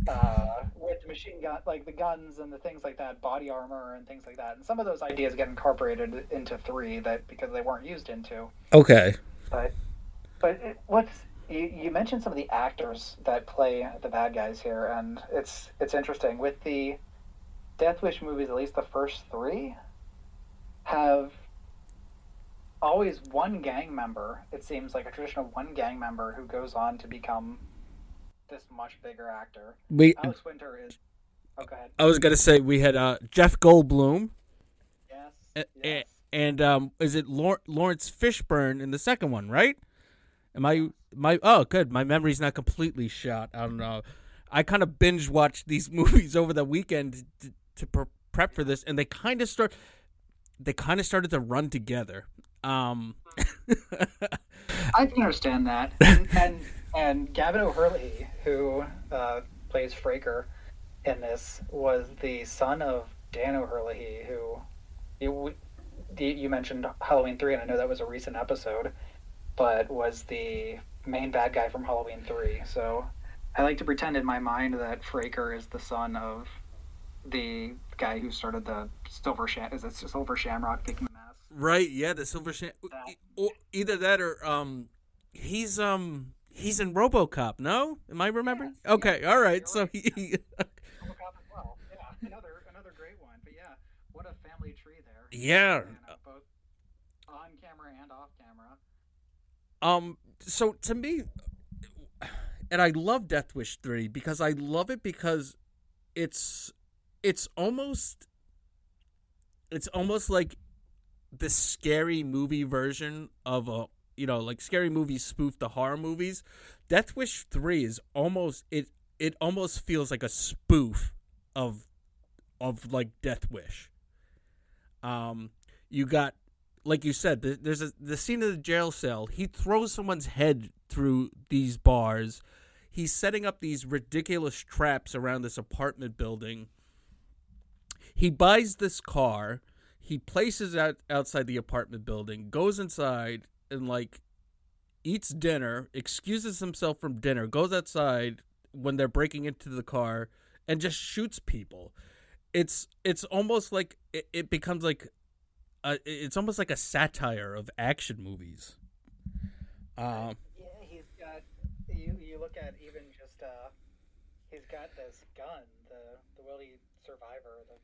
uh, with machine gun, like the guns and the things like that, body armor and things like that. And some of those ideas get incorporated into three that because they weren't used into. okay But but it, what's you, you mentioned some of the actors that play the bad guys here, and it's it's interesting with the Death Wish movies. At least the first three have always one gang member. It seems like a traditional one gang member who goes on to become this much bigger actor. we Alex Winter is. Oh, go ahead. I was going to say we had uh Jeff Goldblum Yes. a- yes. and um, is it Laurence Fishburne in the second one? Right? Am I my oh good? My memory's not completely shot. I don't know. I kind of binge watched these movies over the weekend to, to pre- prep for this, and they kind of start. They kind of started to run together. Um, I can understand that. And and, and Gavin O'Herlihy, who uh, plays Fraker in this, was the son of Dan O'Herlihy, who you you mentioned Halloween three, and I know that was a recent episode, but was the main bad guy from Halloween three. So I like to pretend in my mind that Fraker is the son of the guy who started the Silver Sham. Is it Silver Shamrock kicking the mask? right? Yeah, the Silver Sham. or Either that or um, he's um he's in RoboCop. No, am I remembering? Yes, okay, yes, all right. you're So right, he. RoboCop as well. Yeah, another another great one. But yeah, what a family tree there. Yeah. Uh, both on camera and off camera. Um. So to me, and I love Death Wish three because I love it because it's it's almost it's almost like the scary movie version of a you know like scary movies spoof the horror movies. Death Wish three is almost it it almost feels like a spoof of of like Death Wish. Um, you got like you said, th- there's a the scene of the jail cell. He throws someone's head through these bars. He's setting up these ridiculous traps around this apartment building. He buys this car. He places it out outside the apartment building. Goes inside and like eats dinner. Excuses himself from dinner. Goes outside when they're breaking into the car and just shoots people. It's it's almost like it, it becomes like uh, it's almost like a satire of action movies. Um, Yeah, he's got. You you look at even just uh, he's got this gun, the the Wildey Survivor, the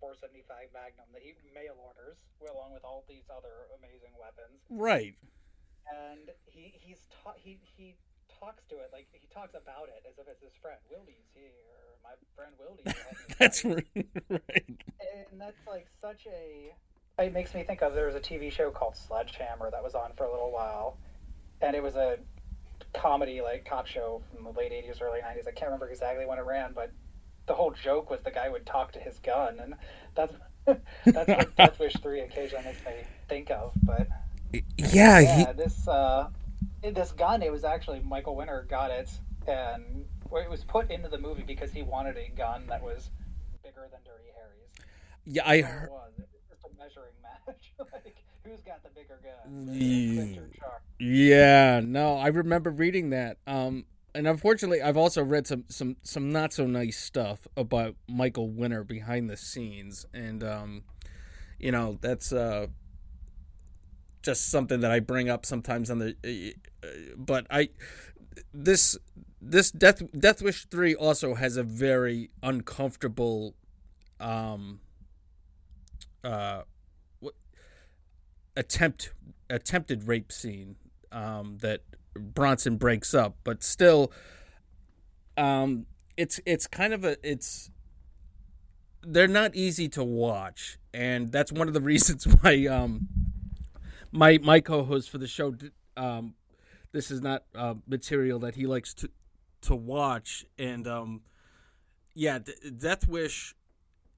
475 Magnum that he mail orders, along with all these other amazing weapons. right. and he he's ta- he he talks to it like he talks about it as if it's his friend Willie's here, my friend Willie. will help me That's right. and that's like such a. It makes me think of there was a TV show called Sledgehammer that was on for a little while, and it was a comedy like cop show from the late '80s, early '90s. I can't remember exactly when it ran, but the whole joke was the guy would talk to his gun, and that's that's what Death Wish Three occasionally makes me think of. But Yeah, yeah, this uh, this gun, it was actually Michael Winner got it, and it was put into the movie because he wanted a gun that was bigger than Dirty Harry's. yeah I heard. Measuring match. like, who's got the bigger gun? Yeah. Richard Yeah, no, I remember reading that. Um, and unfortunately, I've also read some some some not so nice stuff about Michael Winner behind the scenes, and um, you know that's uh just something that I bring up sometimes on the. Uh, but I this this Death Death Wish three also has a very uncomfortable um uh what attempt attempted rape scene um, that Bronson breaks up, but still, um, it's it's kind of a it's they're not easy to watch, and that's one of the reasons why um, my my co-host for the show um, this is not uh, material that he likes to to watch, and um, yeah, Death Wish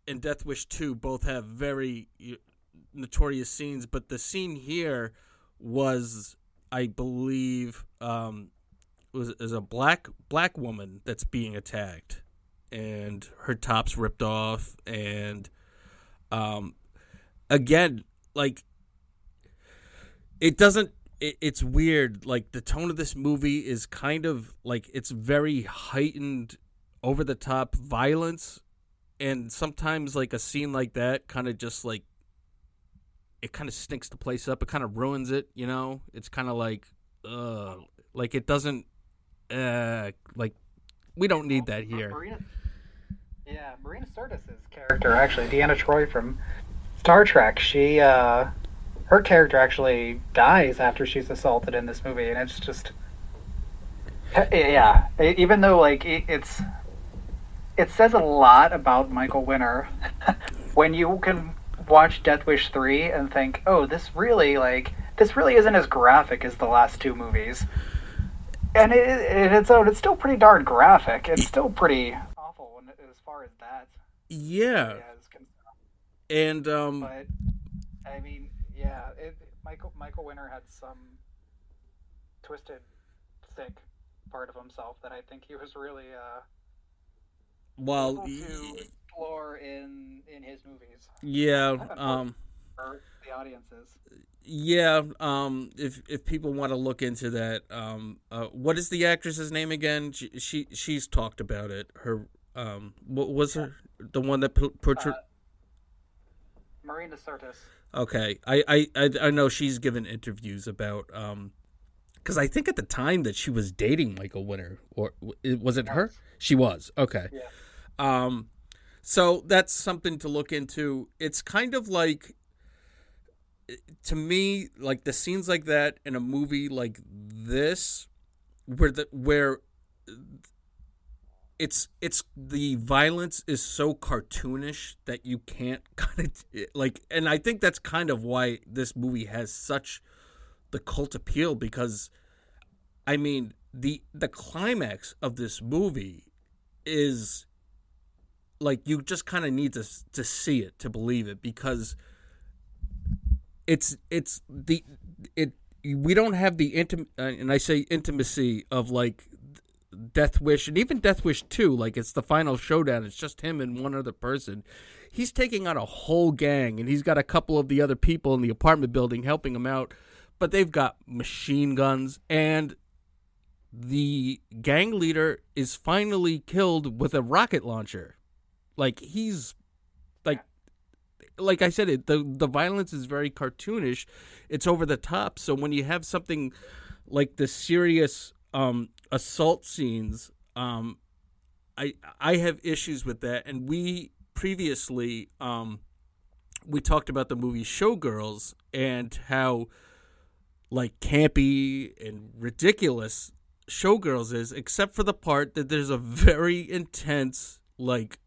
and Death Wish Two both have very notorious scenes, but the scene here was, I believe, um, was is a black black woman that's being attacked, and her top's ripped off, and um, again, like it doesn't. It, it's weird. Like the tone of this movie is kind of like it's very heightened, over the top violence, and sometimes like a scene like that kind of just like it kind of stinks the place up. It kind of ruins it, you know. It's kind of like, uh, like it doesn't, uh, like we don't need that here. Yeah, Marina Sirtis's character, actually, Deanna Troi from Star Trek, she, uh, her character actually dies after she's assaulted in this movie, and it's just, yeah, e- even though, like, it, it's, it says a lot about Michael Winner when you can watch Death Wish three and think, oh, this really like this really isn't as graphic as the last two movies. And it, it it's own, it's still pretty darn graphic. It's still pretty awful when, as far as that Yeah, and um, But I mean, yeah, it, Michael Michael Winner had some twisted, sick part of himself that I think he was really uh, while able to explore in in his movies yeah, um, the audiences. yeah, um, if if people want to look into that, um, uh, what is the actress's name again? She, she she's talked about it. Her um, what was her the one that portrayed? Marina Sirtis. Okay, I, I I I know she's given interviews about um, because I think at the time that she was dating Michael Winner, or was it her? She was. Okay. Yeah. Um, so that's something to look into. It's kind of like, to me, like the scenes like that in a movie like this, where the where it's it's the violence is so cartoonish that you can't kind of like and i think that's kind of why this movie has such the cult appeal because i mean the the climax of this movie is like you just kind of need to to see it to believe it because it's it's the it we don't have the intim uh, and I say intimacy of like Death Wish and even Death Wish 2 like it's the final showdown it's just him and one other person. He's taking out a whole gang and he's got a couple of the other people in the apartment building helping him out but they've got machine guns and the gang leader is finally killed with a rocket launcher like he's like like I said, it the the violence is very cartoonish. It's over the top. So when you have something like the serious um, assault scenes, um, I I have issues with that. And we previously um, we talked about the movie Showgirls and how like campy and ridiculous Showgirls is, except for the part that there's a very intense like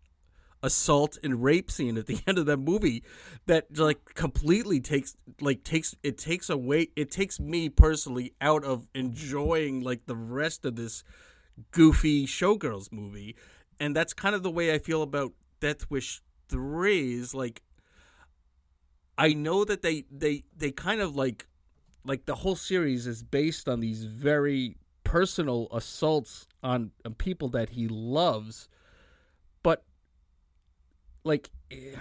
assault and rape scene at the end of that movie that like completely takes like takes it takes away it takes me personally out of enjoying like the rest of this goofy showgirls movie. And that's kind of the way I feel about Death Wish 3 is like I know that they they they kind of like like the whole series is based on these very personal assaults on, on people that he loves like eh,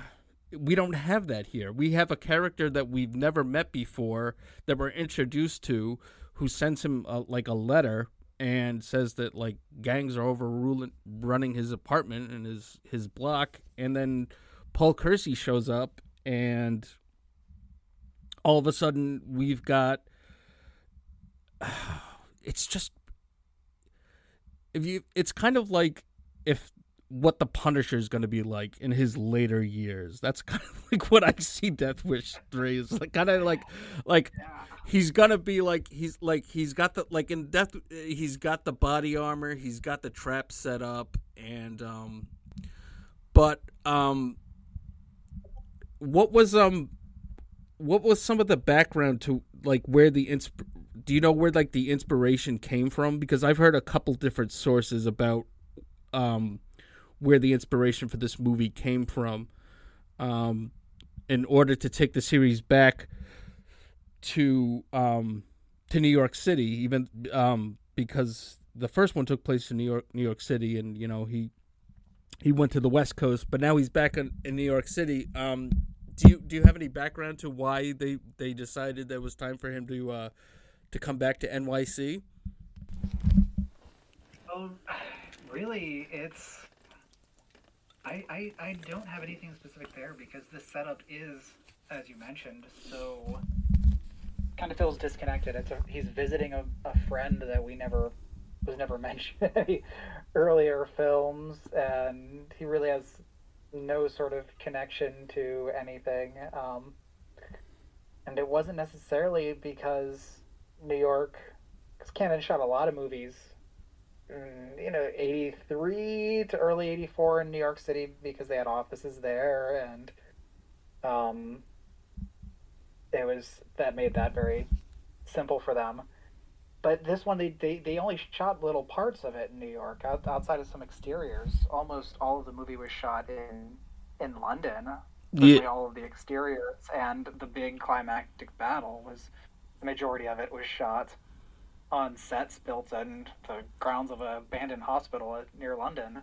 we don't have that here. We have a character that we've never met before that we're introduced to who sends him a, like a letter and says that like gangs are overruling running his apartment and his his block and then Paul Kersey shows up and all of a sudden we've got it's just if you it's kind of like if what the Punisher is going to be like in his later years. That's kind of like what I see Death Wish three is like kind of like like he's gonna be like he's like he's got the like in Death he's got the body armor, he's got the trap set up, and um, but um, what was um, what was some of the background to like where the insp- do you know where like the inspiration came from? Because I've heard a couple different sources about um where the inspiration for this movie came from um, in order to take the series back to um, to New York City, even um, because the first one took place in New York, New York City, and you know he he went to the West Coast, but now he's back in, in New York City. Um, do you do you have any background to why they, they decided that it was time for him to uh, to come back to NYC? Well, really, it's. I, I, I don't have anything specific there because the setup is, as you mentioned, so kind of feels disconnected. It's a, he's visiting a, a friend that we never was never mentioned in earlier films, and he really has no sort of connection to anything. Um, and it wasn't necessarily because New York, because Cannon shot a lot of movies you know, 83 to early 84 in New York City because they had offices there. And Um, it was that made that very simple for them. But this one, they, they, they only shot little parts of it in New York, out, outside of some exteriors. Almost all of the movie was shot in in London. Yeah. all of the exteriors and the big climactic battle was the majority of it was shot on sets built in the grounds of an abandoned hospital near London.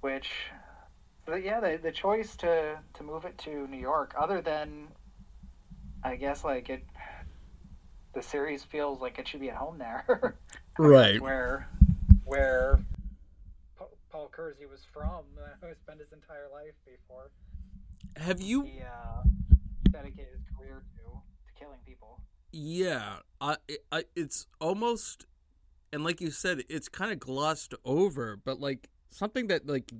Which, yeah, the the choice to to move it to New York, other than, I guess like it, the series feels like it should be at home there. Right. where where Paul Kersey was from, uh, who spent his entire life before Have you he uh, dedicated his career to, to killing people. Yeah, I, I, it's almost, and like you said, it's kind of glossed over. But like something that like,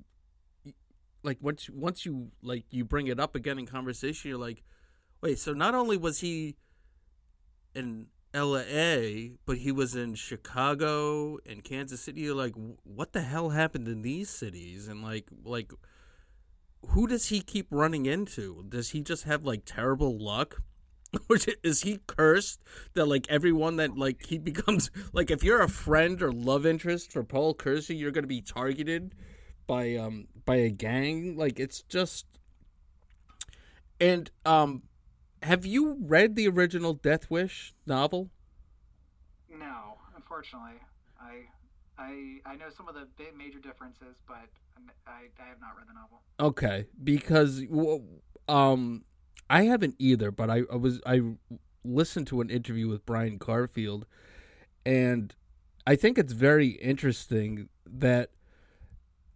like once once you like you bring it up again in conversation, you're like, wait. So not only was he in L.A., but he was in Chicago and Kansas City. You're like, what the hell happened in these cities? And like, like, who does he keep running into? Does he just have like terrible luck? Or is he cursed that like everyone that like he becomes like if you're a friend or love interest for Paul Kersey, you're gonna be targeted by um by a gang? Like it's just and um have you read the original Death Wish novel? No, unfortunately, I I I know some of the major differences, but I, I have not read the novel. Okay, because um, I haven't either, but I, I was I listened to an interview with Brian Garfield, and I think it's very interesting that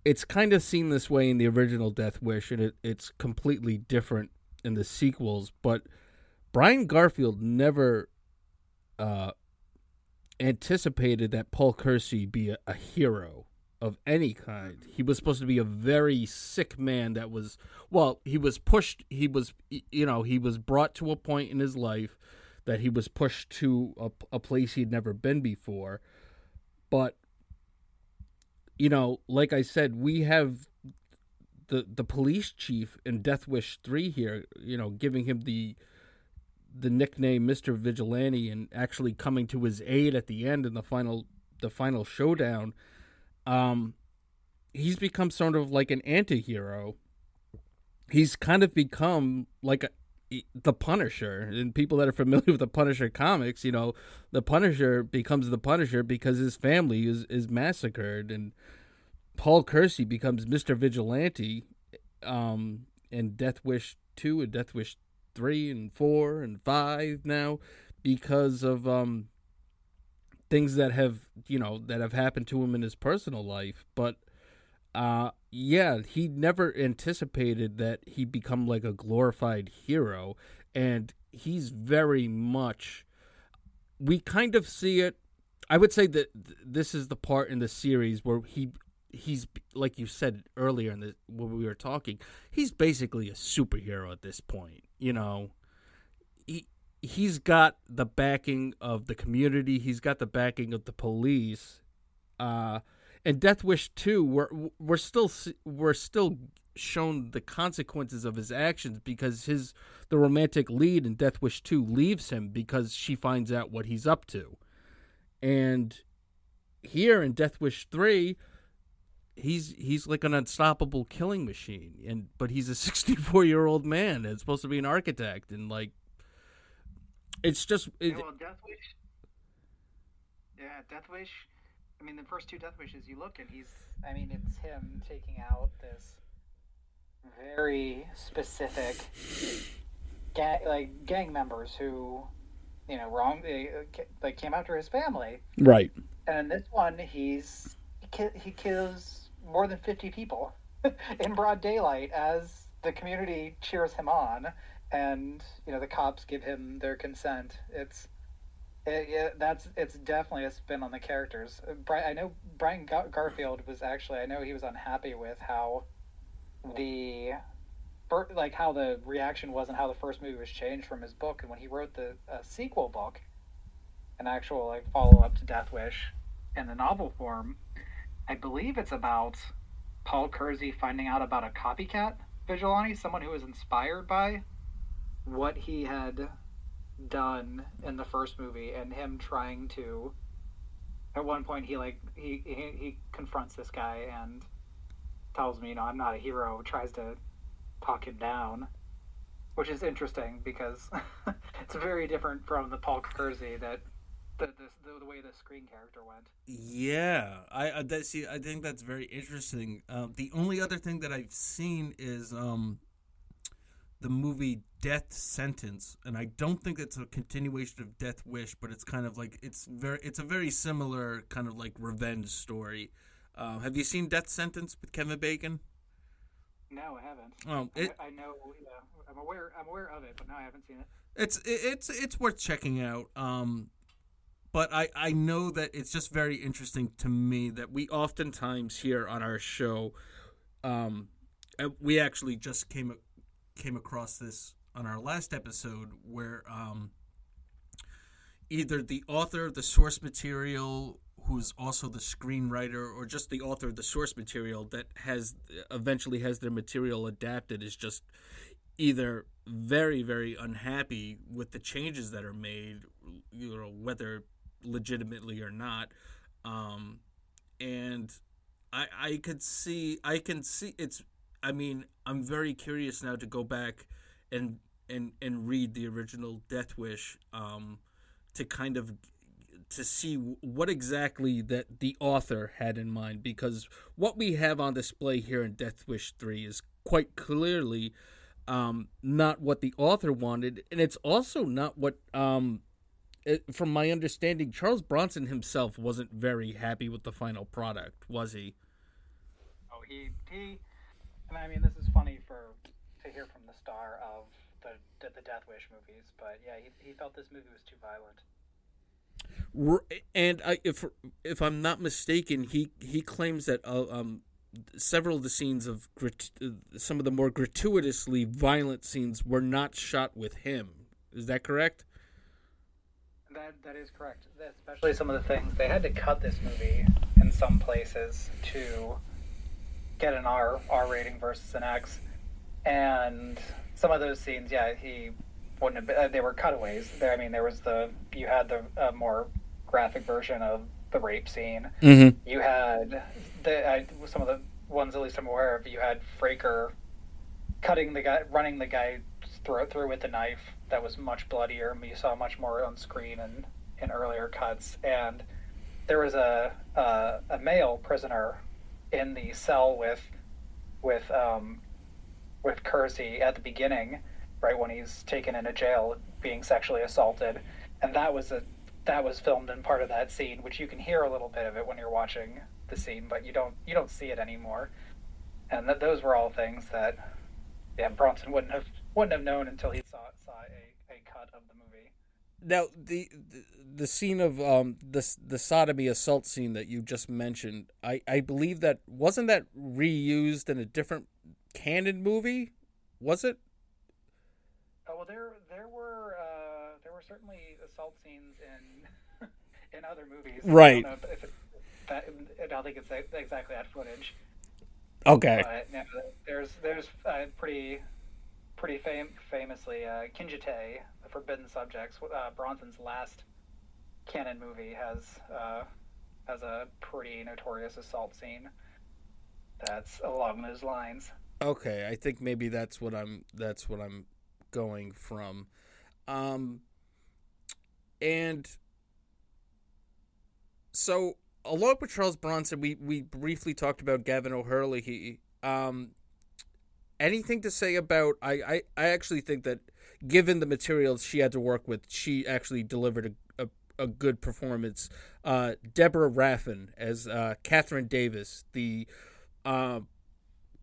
it's kind of seen this way in the original Death Wish, and it, it's completely different in the sequels. But Brian Garfield never uh, anticipated that Paul Kersey be a, a hero of any kind. He was supposed to be a very sick man that was well, he was pushed he was you know, he was brought to a point in his life that he was pushed to a, a place he'd never been before. But you know, like I said, we have the the police chief in Death Wish 3 here, you know, giving him the the nickname Mr. Vigilante and actually coming to his aid at the end in the final the final showdown um he's become sort of like an anti-hero. He's kind of become like a, the punisher. And people that are familiar with the punisher comics you know the punisher becomes the punisher because his family is is massacred and paul kersey becomes mr vigilante um and death wish 2 and death wish 3 and 4 and 5 now because of um things that have you know that have happened to him in his personal life but uh yeah he never anticipated that he'd become like a glorified hero and he's very much we kind of see it i would say that th- this is the part in the series where he he's like you said earlier in the when we were talking he's basically a superhero at this point you know? He he's got the backing of the community. He's got the backing of the police. Uh, and Death Wish 2, we're we're still we're still shown the consequences of his actions because his the romantic lead in Death Wish 2 leaves him because she finds out what he's up to. And here in Death Wish 3, he's he's like an unstoppable killing machine and but he's a 64 year old man and supposed to be an architect and like it's just it, yeah, well, Death Wish. Yeah, Death Wish. I mean, the first two Death Wishes you look and he's. I mean, it's him taking out this very specific, gang, like gang members who, you know, wrong. They, uh, like came after his family. right And in this one, he's he, he kills more than fifty people in broad daylight as the community cheers him on, and you know the cops give him their consent. It's it, yeah, that's it's definitely a spin on the characters. Uh, Bri- I know Brian Gar- Garfield was actually I know he was unhappy with how the like how the reaction was and how the first movie was changed from his book, and when he wrote the uh, sequel book, an actual like follow up to Death Wish in the novel form. I believe it's about Paul Kersey finding out about a copycat vigilante, someone who was inspired by what he had done in the first movie, and him trying to. At one point, he like he he, he confronts this guy and tells me, you know, I'm not a hero. Tries to talk him down, which is interesting because it's very different from the Paul Kersey that the, the, the way the screen character went. Yeah, I, I that see. I think that's very interesting. Um, the only other thing that I've seen is um, the movie Death Sentence, and I don't think it's a continuation of Death Wish, but it's kind of like it's very it's a very similar kind of like revenge story. Uh, have you seen Death Sentence with Kevin Bacon? No, I haven't. Oh, it, I, I know. Yeah, I'm aware. I'm aware of it, but no, I haven't seen it. it's it's it's worth checking out. Um, but I I know that it's just very interesting to me that we oftentimes here on our show, um, we actually just came came across this on our last episode where um, either the author of the source material who's also the screenwriter or just the author of the source material that has eventually has their material adapted is just either very very unhappy with the changes that are made you know whether legitimately or not. Um and i i could see i can see it's i mean i'm very curious now to go back and and and read the original death wish um to kind of to see what exactly that the author had in mind because what we have on display here in Death Wish 3 is quite clearly um, not what the author wanted and it's also not what um, from my understanding Charles Bronson himself wasn't very happy with the final product was he Oh, he he. And I mean, this is funny for to hear from the star of the the, Death Wish movies, but yeah, he, he felt this movie was too violent. And I, if if I'm not mistaken, he he claims that uh, um several of the scenes of grat- uh, some of the more gratuitously violent scenes were not shot with him. Is that correct? That that is correct. Especially some of the things they had to cut this movie in some places to get an R R rating versus an X, and some of those scenes, yeah, he wouldn't have. Been, uh, they were cutaways. There, I mean, there was the you had the uh, more graphic version of the rape scene. Mm-hmm. You had the I, some of the ones at least I'm aware of. You had Fraker cutting the guy, running the guy's throat through with a knife. That was much bloodier. You saw much more on screen and in earlier cuts. And there was a a, a male prisoner in the cell with with um, with Kersey at the beginning, right when he's taken into jail being sexually assaulted, and that was a that was filmed in part of that scene, which you can hear a little bit of it when you're watching the scene, but you don't you don't see it anymore. And that those were all things that yeah Bronson wouldn't have wouldn't have known until he saw saw a, a cut of the movie. Now the, the the scene of um the the sodomy assault scene that you just mentioned, I I believe that wasn't that reused in a different Cannon movie, was it? Oh well, there there were uh, there were certainly assault scenes in in other movies. Right. I don't, it, that, I don't think it's exactly that footage. Okay. But there's there's uh, pretty pretty fam- famously uh, Kinjite, Forbidden Subjects, uh, Bronson's last Cannon movie has uh, has a pretty notorious assault scene. That's along those lines. Okay, I think maybe that's what I'm that's what I'm going from. Um and so along with Charles Bronson, we we briefly talked about Gavin O'Herlihy. Um anything to say about I, I, I actually think that given the materials she had to work with, she actually delivered a, a, a good performance. Uh, Deborah Raffin as uh, Catherine Davis, the uh,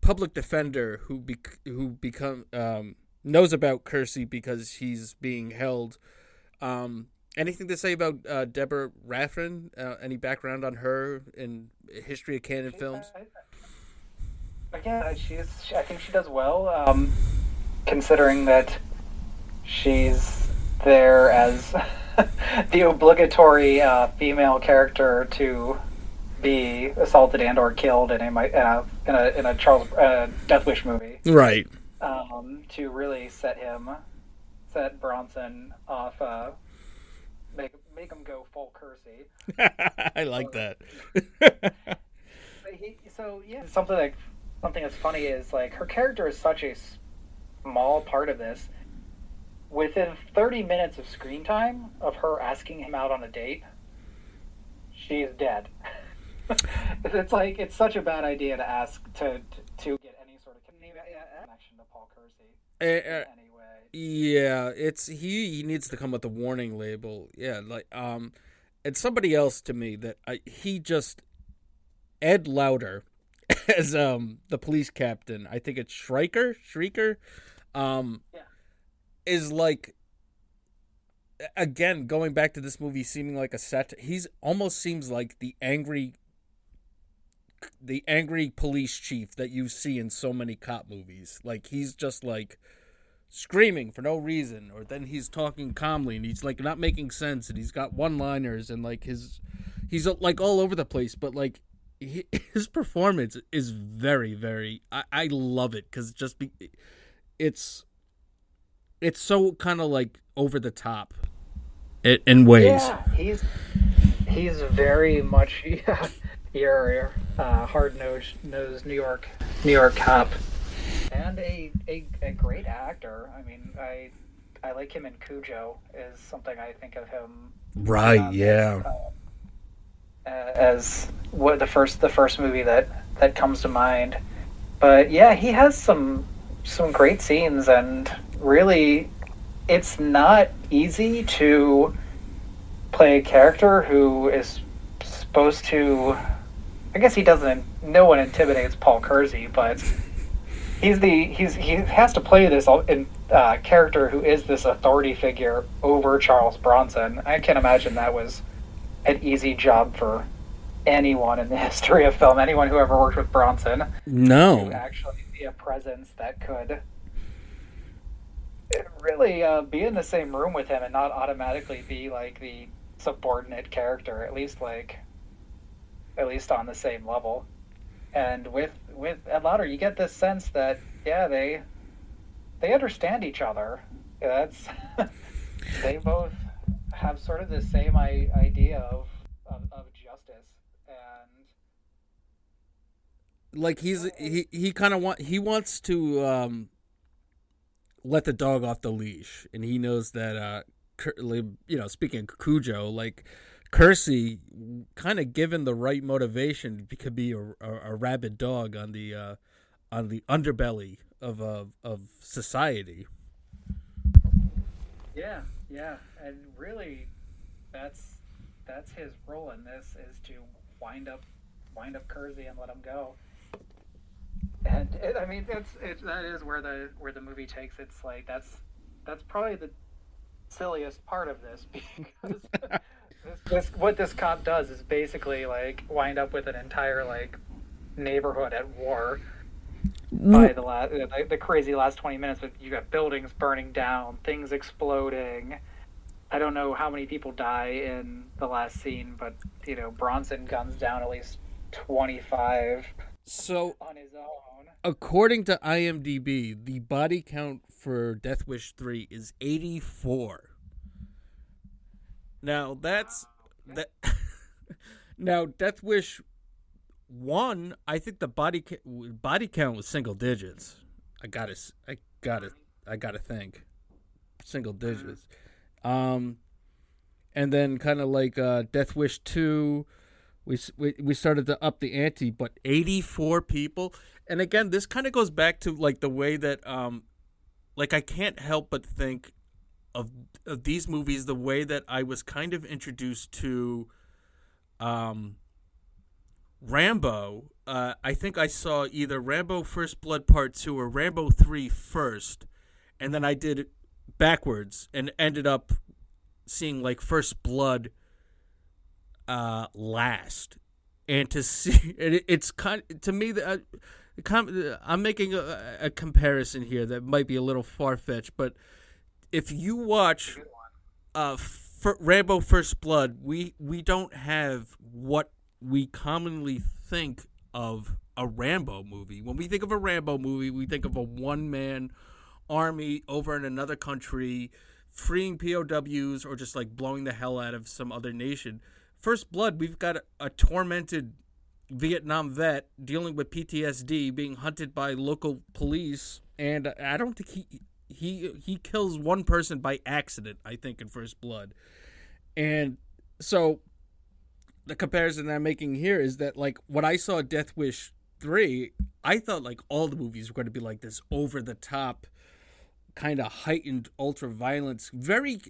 public defender who bec- who become um, knows about Kersey because he's being held. Um, anything to say about uh, Deborah Raffin? Uh, any background on her in history of Cannon films? Yeah, she's. I think she does well, um, considering that she's there as the obligatory uh, female character to be assaulted and or killed in a in a in a, in a Charles uh, Death Wish movie Right. um, to really set him set Bronson off. Uh, make make him go full Kersey. I like that. He, so yeah, something like something that's funny is like her character is such a small part of this. Within 30 minutes of screen time of her asking him out on a date, she's dead. it's like it's such a bad idea to ask to to get any sort of connection to Paul Kersey. Eh, Anyway, Yeah, it's he. He needs to come with a warning label. Yeah, like um, and somebody else to me that I he just Ed Lauter as um the police captain. I think it's Shriker. Shriker, um, Yeah. Is like again going back to this movie seeming like a set. He's almost seems like the angry. The angry police chief that you see in so many cop movies. Like he's just like screaming for no reason or then he's talking calmly and he's like not making sense and he's got one liners and like his he's like all over the place but like his performance is very very i, I love it because just be it's it's so kind of like over the top in, in ways yeah, he's he's very much yeah, your uh, hard nosed nosed New York New York cop, and a, a a great actor. I mean, I I like him in Cujo. Is something I think of him right um, yeah uh, as what the first the first movie that that comes to mind. But yeah, he has some some great scenes, and really, it's not easy to play a character who is supposed to. I guess he doesn't. No one intimidates Paul Kersey, but he's the he's he has to play this in, uh, character who is this authority figure over Charles Bronson. I can't imagine that was an easy job for anyone in the history of film, anyone who ever worked with Bronson, no actually a presence that could really uh, be in the same room with him and not automatically be like the subordinate character, at least like at least on the same level. And with with Ed Lauter, you get this sense that yeah, they they understand each other. That's they both have sort of the same idea of, of of justice, and like he's he he kind of want he wants to um let the dog off the leash and he knows that uh you know speaking of Cujo like Kersey kind of given the right motivation could be a, a, a rabid dog on the uh on the underbelly of of, of society Yeah, yeah, and really, that's that's his role in this is to wind up wind up Kersey and let him go. And it, I mean, it's it, that is where the where the movie takes its like that's that's probably the silliest part of this because this, this what this cop does is basically like wind up with an entire like neighborhood at war by mm. the last the, the crazy last 20 minutes with you got buildings burning down things exploding. I don't know how many people die in the last scene but you know bronson guns down at least 25 so on his own. according to IMDb the body count for Death Wish 3 is 84 now that's that now Death Wish one, I think the body ca- body count was single digits. I gotta, s- I gotta, I gotta think, single digits. Um, and then kind of like uh, Death Wish two, we, we we started to up the ante, but eighty four people. And again, this kind of goes back to like the way that um, like I can't help but think of of these movies the way that I was kind of introduced to, um. Rambo, uh, I think I saw either Rambo First Blood Part 2 or Rambo 3 first, and then I did it backwards and ended up seeing like First Blood uh, last. And to see it, it's kind to me that uh, I'm making a, a comparison here that might be a little far fetched, but if you watch uh, F- Rambo First Blood, we we don't have what we commonly think of a Rambo movie. When we think of a Rambo movie, we think of a one man army over in another country freeing POWs or just like blowing the hell out of some other nation. First Blood, we've got a, tormented Vietnam vet dealing with PTSD, being hunted by local police, and I don't think he he he kills one person by accident. I think in First Blood, and so the comparison that I'm making here is that like when I saw Death Wish three, I thought like all the movies were going to be like this over the top kind of heightened ultra violence very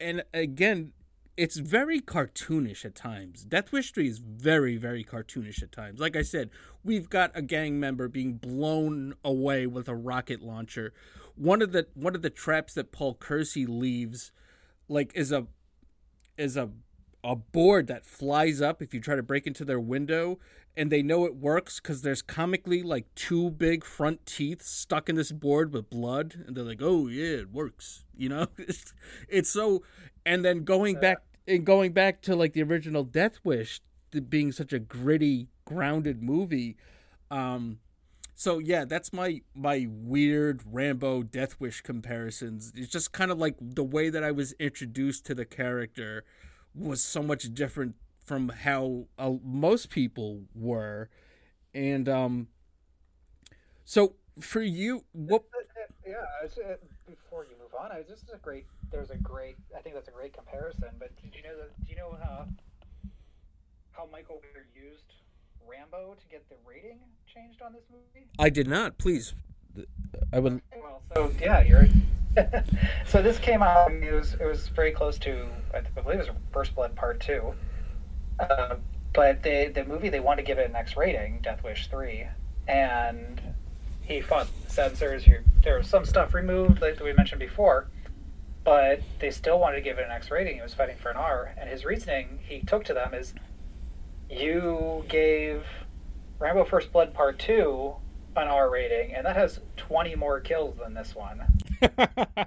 and again it's very cartoonish at times. Death Wish 3 is very, very cartoonish at times. Like I said, we've got a gang member being blown away with a rocket launcher. One of the one of the traps that Paul Kersey leaves, like, is a is a a board that flies up if you try to break into their window and they know it works because there's comically like two big front teeth stuck in this board with blood and they're like oh yeah it works you know? It's, so and then going back and going back to like the original death wish being such a gritty grounded movie um so yeah that's my my weird rambo death wish comparisons. It's just kind of like the way that i was introduced to the character was so much different from how uh, most people were. And um so for you what yeah uh, before you move on I, this is a great there's a great i think that's a great comparison but did you know that do you know how how Michael Winner used rambo to get the rating changed on this movie? I did not. Please. I would well so yeah you're so this came out it was it was very close to i believe it was first blood part two uh, but the the movie they wanted to give it an X rating, Death Wish three, and he fought censors. There was some stuff removed, like we mentioned before, but they still wanted to give it an X rating. He was fighting for an R, and his reasoning he took to them is, you gave Rambo First Blood Part Two an R rating, and that has twenty more kills than this one. ah.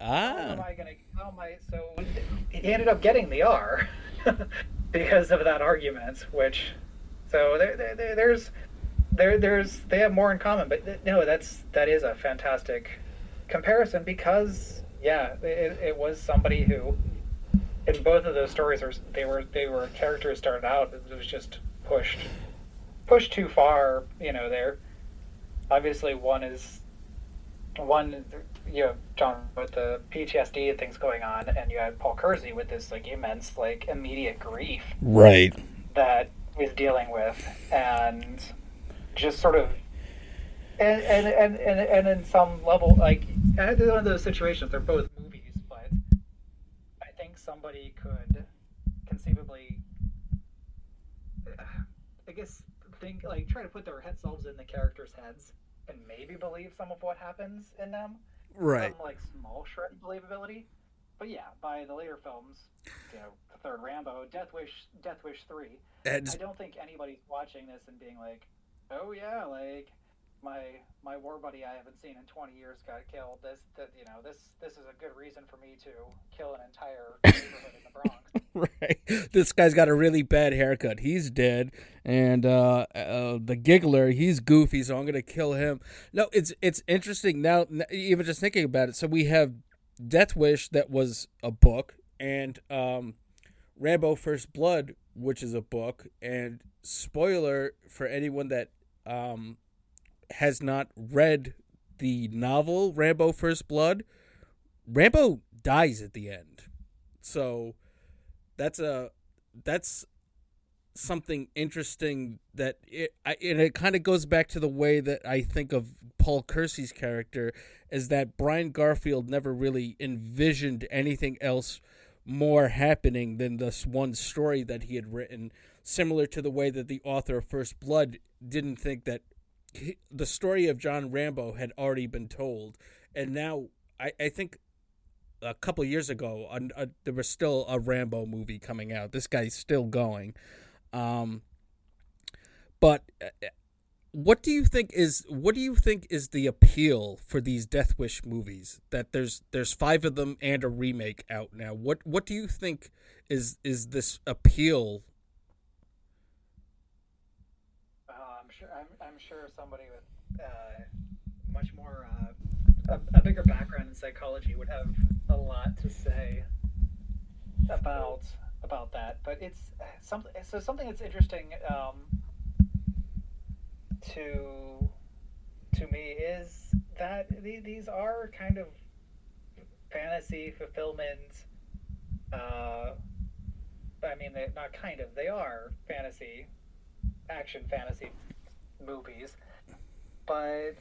How am I gonna? How am I? So he ended up getting the R. because of that argument. Which, so there, there, there's, there, there's, they have more in common. But no, that's that is a fantastic comparison because yeah, it, it was somebody who, in both of those stories, are they were they were characters started out it was just pushed, pushed too far. You know, there. Obviously, one is one you have John with the PTSD and things going on, and you had Paul Kersey with this like immense like immediate grief, right? That he's dealing with, and just sort of, and and and and, and in some level, like one of those situations, they're both movies, but I think somebody could conceivably, I guess, think like try to put their head selves in the characters' heads and maybe believe some of what happens in them right? Some like small shred of believability. But yeah, by the later films, you know, the third Rambo, Death Wish, Death Wish three. I don't think anybody's watching this and being like, "Oh yeah, like my my war buddy I haven't seen in 20 years got killed. This that you know this this is a good reason for me to kill an entire neighborhood in the Bronx." right. This guy's got a really bad haircut. He's dead, and uh, uh, the giggler, he's goofy, so I'm gonna kill him. No, it's it's interesting now. Even just thinking about it. So we have Death Wish, that was a book, and um, Rambo First Blood, which is a book. And spoiler for anyone that um, has not read the novel Rambo First Blood, Rambo dies at the end. So that's a that's something interesting that it I, and it kind of goes back to the way that I think of Paul Kersey's character is that Brian Garfield never really envisioned anything else more happening than this one story that he had written similar to the way that the author of First Blood didn't think that the story of John Rambo had already been told and now I, I think a couple years ago, uh, there was still a Rambo movie coming out. This guy's still going. Um, but uh, what do you think is what do you think is the appeal for these Death Wish movies? That there's there's five of them and a remake out now. What what do you think is is this appeal I'm sure somebody with uh, much more uh, a, a bigger background in psychology would have a lot to say about about that. But it's something. So something that's interesting um, to to me is that the, these are kind of fantasy fulfillment. Uh, I mean, they not kind of. They are fantasy, action fantasy movies, but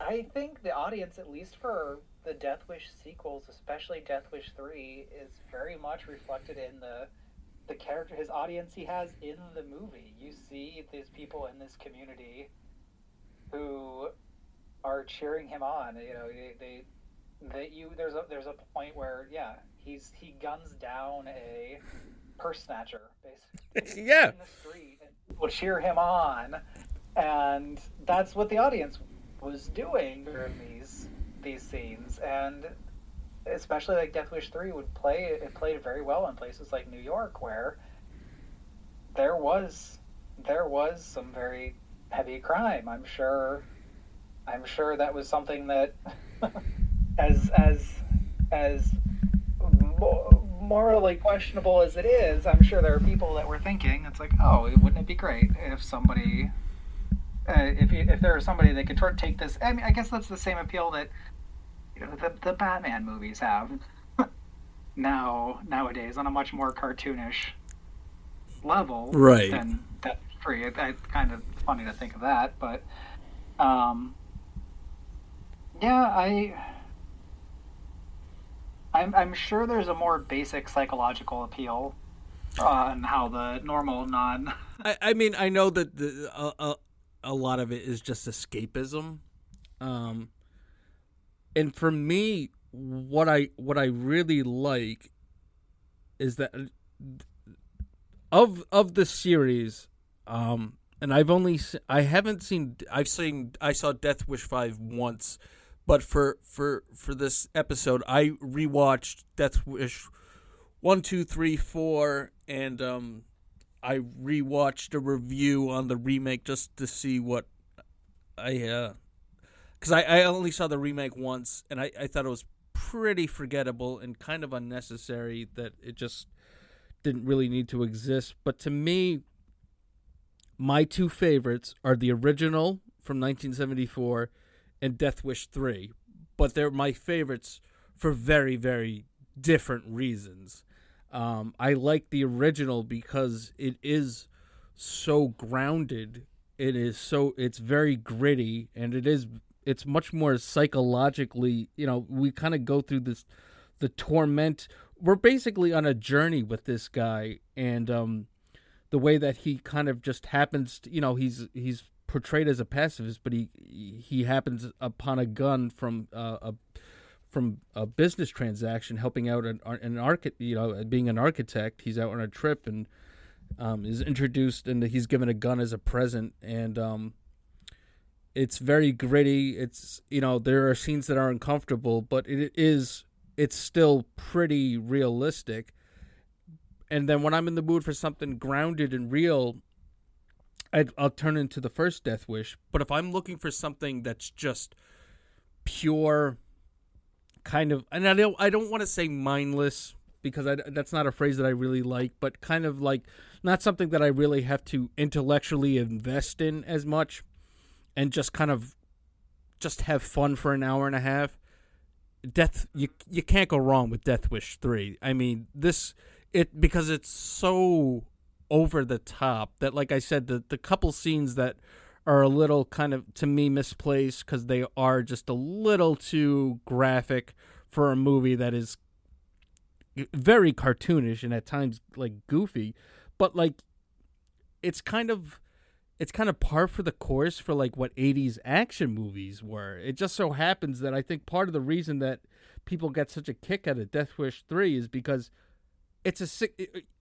I think the audience, at least for the Death Wish sequels, especially Death Wish Three, is very much reflected in the the character, his audience he has in the movie. You see these people in this community who are cheering him on. You know, they, they that you there's a there's a point where yeah he's he guns down a purse snatcher basically yeah in the street and will cheer him on and that's what the audience was doing during these these scenes. And especially like Death Wish 3 would play it played very well in places like New York where there was there was some very heavy crime. I'm sure I'm sure that was something that as as as morally questionable as it is, I'm sure there are people that were thinking it's like, oh, wouldn't it be great if somebody, uh, if you, if there was somebody that could take this. I mean, I guess that's the same appeal that you know the the Batman movies have now nowadays on a much more cartoonish level, right? Than that free. It, it's kind of funny to think of that, but um, yeah, I I'm, I'm sure there's a more basic psychological appeal on how the normal non. I, I mean, I know that the, uh, uh, a lot of it is just escapism, um, and for me, what I what I really like is that of of the series, um, and I've only I haven't seen I've seen I saw Death Wish five once but for for for this episode, I rewatched Death Wish one, two, three, four, and um, I rewatched a review on the remake just to see what I uh, because I, I only saw the remake once, and I, I thought it was pretty forgettable and kind of unnecessary that it just didn't really need to exist. But to me, my two favorites are the original from 1974 and Death Wish 3, but they're my favorites for very, very different reasons. Um, I like the original because it is so grounded. It is so it's very gritty and it is it's much more psychologically, you know, we kind of go through this the torment. We're basically on a journey with this guy and um the way that he kind of just happens to, you know, he's he's portrayed as a pacifist, but he he happens upon a gun from uh, a from a business transaction, helping out an an architect. You know, being an architect, he's out on a trip and um, is introduced, and he's given a gun as a present, and um, it's very gritty. It's you know there are scenes that are uncomfortable, but it is it's still pretty realistic. And then when I'm in the mood for something grounded and real, i will turn into the first Death Wish. But if I'm looking for something that's just pure, kind of, and I don't, I don't want to say mindless because I, that's not a phrase that I really like, but kind of like not something that I really have to intellectually invest in as much, and just kind of just have fun for an hour and a half. Death, you you can't go wrong with Death Wish three. I mean this it because it's so over the top that like i said the, the couple scenes that are a little kind of to me misplaced because they are just a little too graphic for a movie that is very cartoonish and at times like goofy. But like it's kind of it's kind of par for the course for like what 80s action movies were. It just so happens that i think part of the reason that people get such a kick out of death wish 3 is because it's a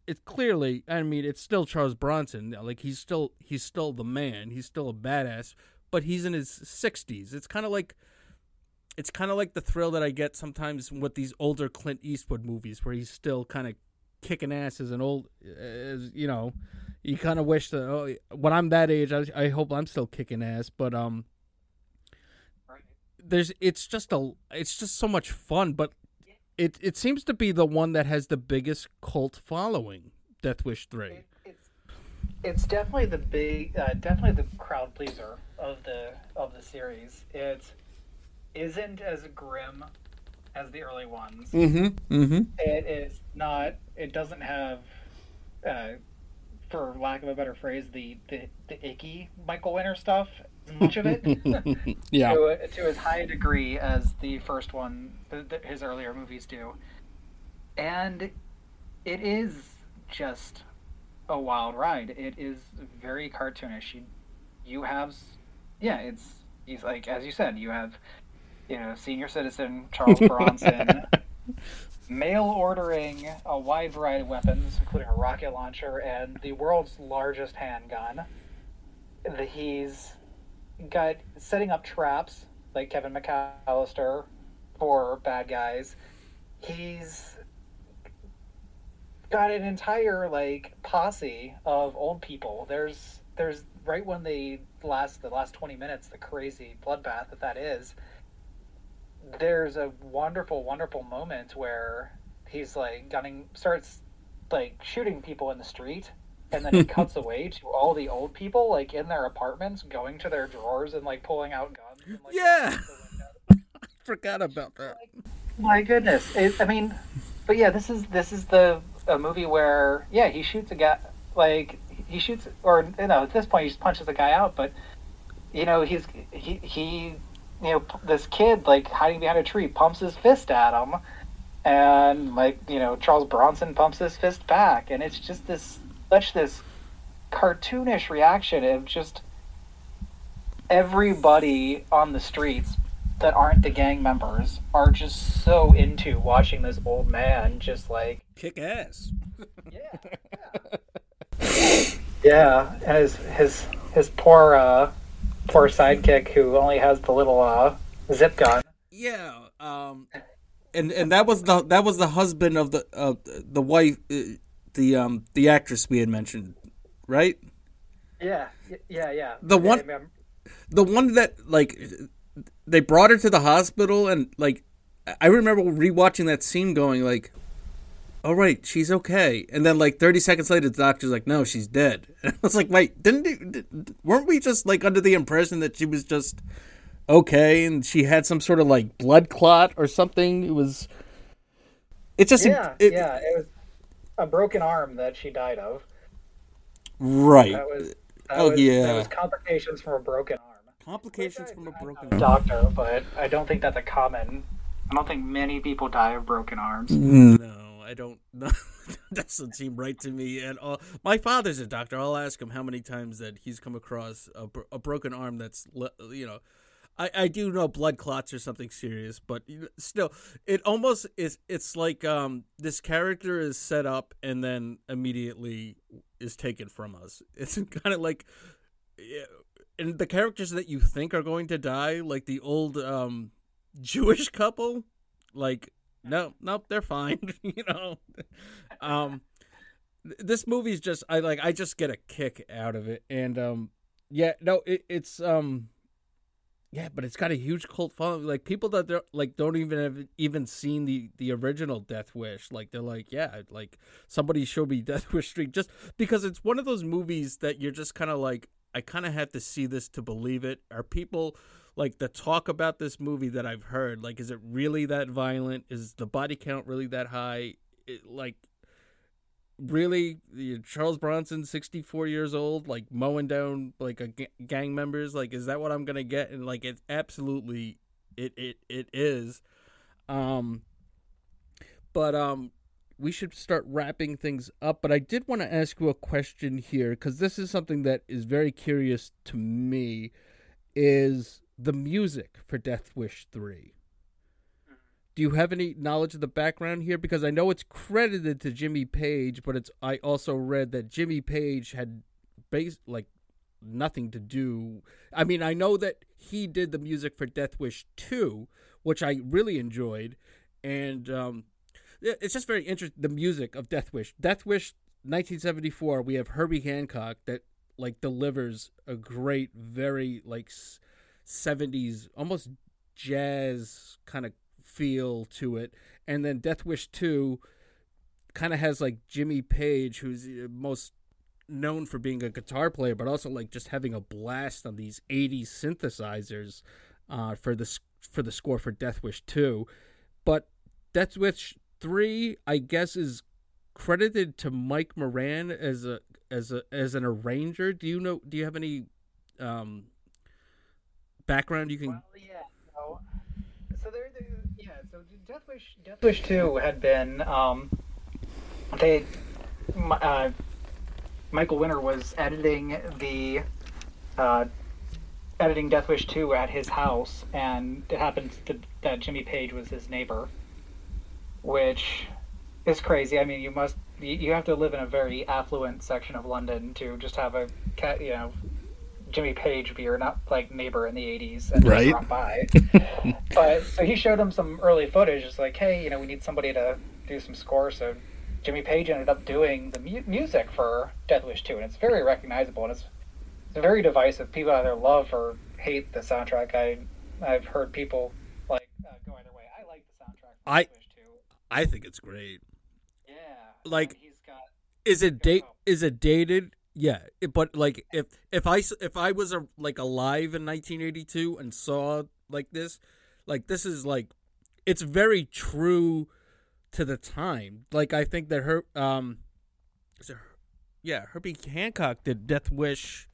it's clearly I mean it's still Charles Bronson like he's still he's still the man he's still a badass but he's in his 60s it's kind of like it's kind of like the thrill that I get sometimes with these older Clint Eastwood movies where he's still kind of kicking ass as an old as you know you kind of wish that oh, when I'm that age, I, I hope I'm still kicking ass. But um, there's it's just a it's just so much fun. But it it seems to be the one that has the biggest cult following. Death Wish three. It's it's definitely the big, uh, definitely the crowd pleaser of the of the series. It isn't as grim as the early ones. Mm-hmm. Mm-hmm. It is not. It doesn't have, uh, for lack of a better phrase, the the, the icky Michael Winner stuff. Much of it, Yeah. to, to as high a degree as the first one, his earlier movies do, and it is just a wild ride. It is very cartoonish. You, you have, yeah, it's he's like as you said, you have, you know, senior citizen Charles Bronson, mail ordering a wide variety of weapons, including a rocket launcher and the world's largest handgun. The, he's got setting up traps like Kevin McAllister for bad guys. He's got an entire like posse of old people. There's there's right when the last the last 20 minutes the crazy bloodbath that that is there's a wonderful wonderful moment where he's like gunning starts like shooting people in the street and then it cuts away to all the old people like in their apartments going to their drawers and like pulling out guns and, like, Yeah. window. Forgot about that. My goodness. It, I mean, but yeah, this is this is the a movie where yeah he shoots a guy like he shoots or you know at this point he just punches the guy out, but you know he's he he you know this kid like hiding behind a tree pumps his fist at him, and like you know Charles Bronson pumps his fist back, and it's just this such this cartoonish reaction of just everybody on the streets that aren't the gang members are just so into watching this old man just like Kick ass. yeah yeah and his his his poor uh poor sidekick who only has the little uh zip gun Yeah. Um. And and that was the that was the husband of the uh, the wife uh, the um the actress we had mentioned, right? yeah yeah yeah. The one- the one that like they brought her to the hospital and like I remember rewatching that scene going like all right she's okay. And then like 30 seconds later the doctor's like no she's dead. And I was like wait didn't you, weren't we just like under the impression that she was just okay and she had some sort of like blood clot or something? It was it just yeah it, yeah it was a broken arm that she died of right that was that Oh, was, yeah. that was complications from a broken arm complications from a broken doctor, but I don't think that's a common. I don't think many people die of broken arms. Mm, no, I don't. No, doesn't seem right to me at all. My father's a doctor. I'll ask him how many times that he's come across a, a broken arm that's you know. I, I do know blood clots or something serious, but still, it almost is. It's like um, this character is set up and then immediately is taken from us. It's kind of like, and the characters that you think are going to die, like the old um, Jewish couple, like no, nope, they're fine. you know, um, this movie's just I like I just get a kick out of it, and um, yeah, no, it, it's um, yeah, but it's got a huge cult following. Like people that they're like don't even have even seen the the original Death Wish. Like they're like, yeah, like somebody showed me Death Wish Three just because it's one of those movies that you're just kind of like, I kind of have to see this to believe it. Are people like the talk about this movie that I've heard? Like, is it really that violent? Is the body count really that high? It, like, really, Charles Bronson, sixty four years old, like mowing down like a gang members. Like, is that what I'm gonna get? And like, it's absolutely, it it it is. Um, but um, we should start wrapping things up. But I did want to ask you a question here because this is something that is very curious to me. Is the music for Death Wish three? Do you have any knowledge of the background here? Because I know it's credited to Jimmy Page, but it's I also read that Jimmy Page had base like nothing to do. I mean, I know that he did the music for Death Wish two, which I really enjoyed, and um, it's just very interesting. The music of Death Wish, Death Wish 1974, we have Herbie Hancock that like delivers a great, very like 70s, almost jazz kind of feel to it, and then Death Wish 2 kind of has like Jimmy Page, who's uh, most known for being a guitar player, but also like just having a blast on these 80s synthesizers uh, for the for the score for Death Wish 2. But Death Wish 3, I guess, is credited to Mike Moran as a as a as an arranger. Do you know? Do you have any um, background you can? Well, yeah. So, so there, there. So Death Wish, Two had been um, they uh, Michael Winner was editing the uh, editing Death Wish 2 at his house, and it happens that Jimmy Page was his neighbor, which is crazy. I mean, you must you have to live in a very affluent section of London to just have a cat, you know, Jimmy Page beer, not like neighbor in the '80s and right. drop by. but so he showed him some early footage. It's like, hey, you know, we need somebody to do some score. So Jimmy Page ended up doing the mu- music for Death Wish 2, and it's very recognizable and it's it's very divisive. People either love or hate the soundtrack. I I've heard people like uh, go either way. I like the soundtrack. For I Death Wish 2. I think it's great. Yeah. Like- and he's got Is it date? Is it dated? Yeah, it- but like if if I if I was a, like alive in 1982 and saw like this, like this is like it's very true to the time. Like I think that her um, is it, Her- yeah, Herbie Hancock did Death Wish,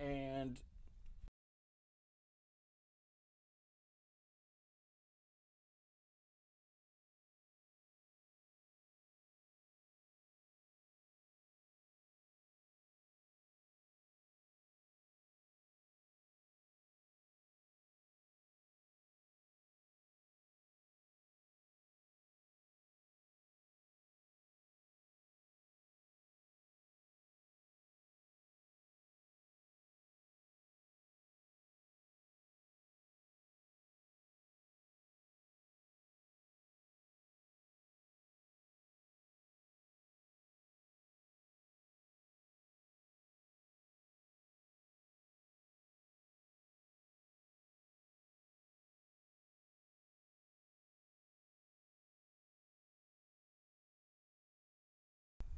and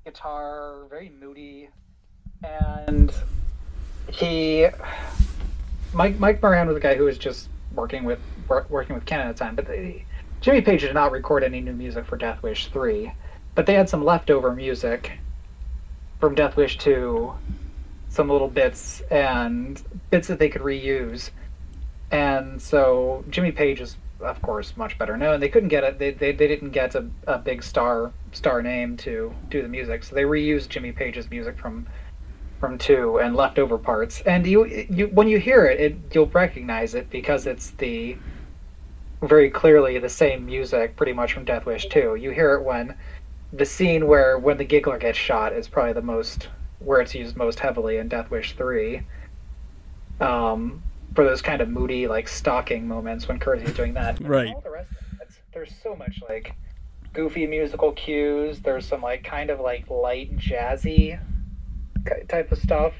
guitar, very moody, and he Mike Mike Moran was a guy who was just working with wor- working with Ken at the time, but they, Jimmy Page did not record any new music for Death Wish three, but they had some leftover music from Death Wish two, some little bits and bits that they could reuse, and so Jimmy Page is of course much better known. They couldn't get it. They, they, they didn't get a, a big star star name to do the music, so they reused Jimmy Page's music from from two and leftover parts. And you you when you hear it, it you'll recognize it because it's the very clearly the same music, pretty much from Death Wish two. You hear it when the scene where when the giggler gets shot is probably the most where it's used most heavily in Death Wish three. Um, for those kind of moody like stalking moments when Kersey's doing that. Right. All the rest of it, it's, there's so much like goofy musical cues. There's some like kind of like light jazzy type of stuff.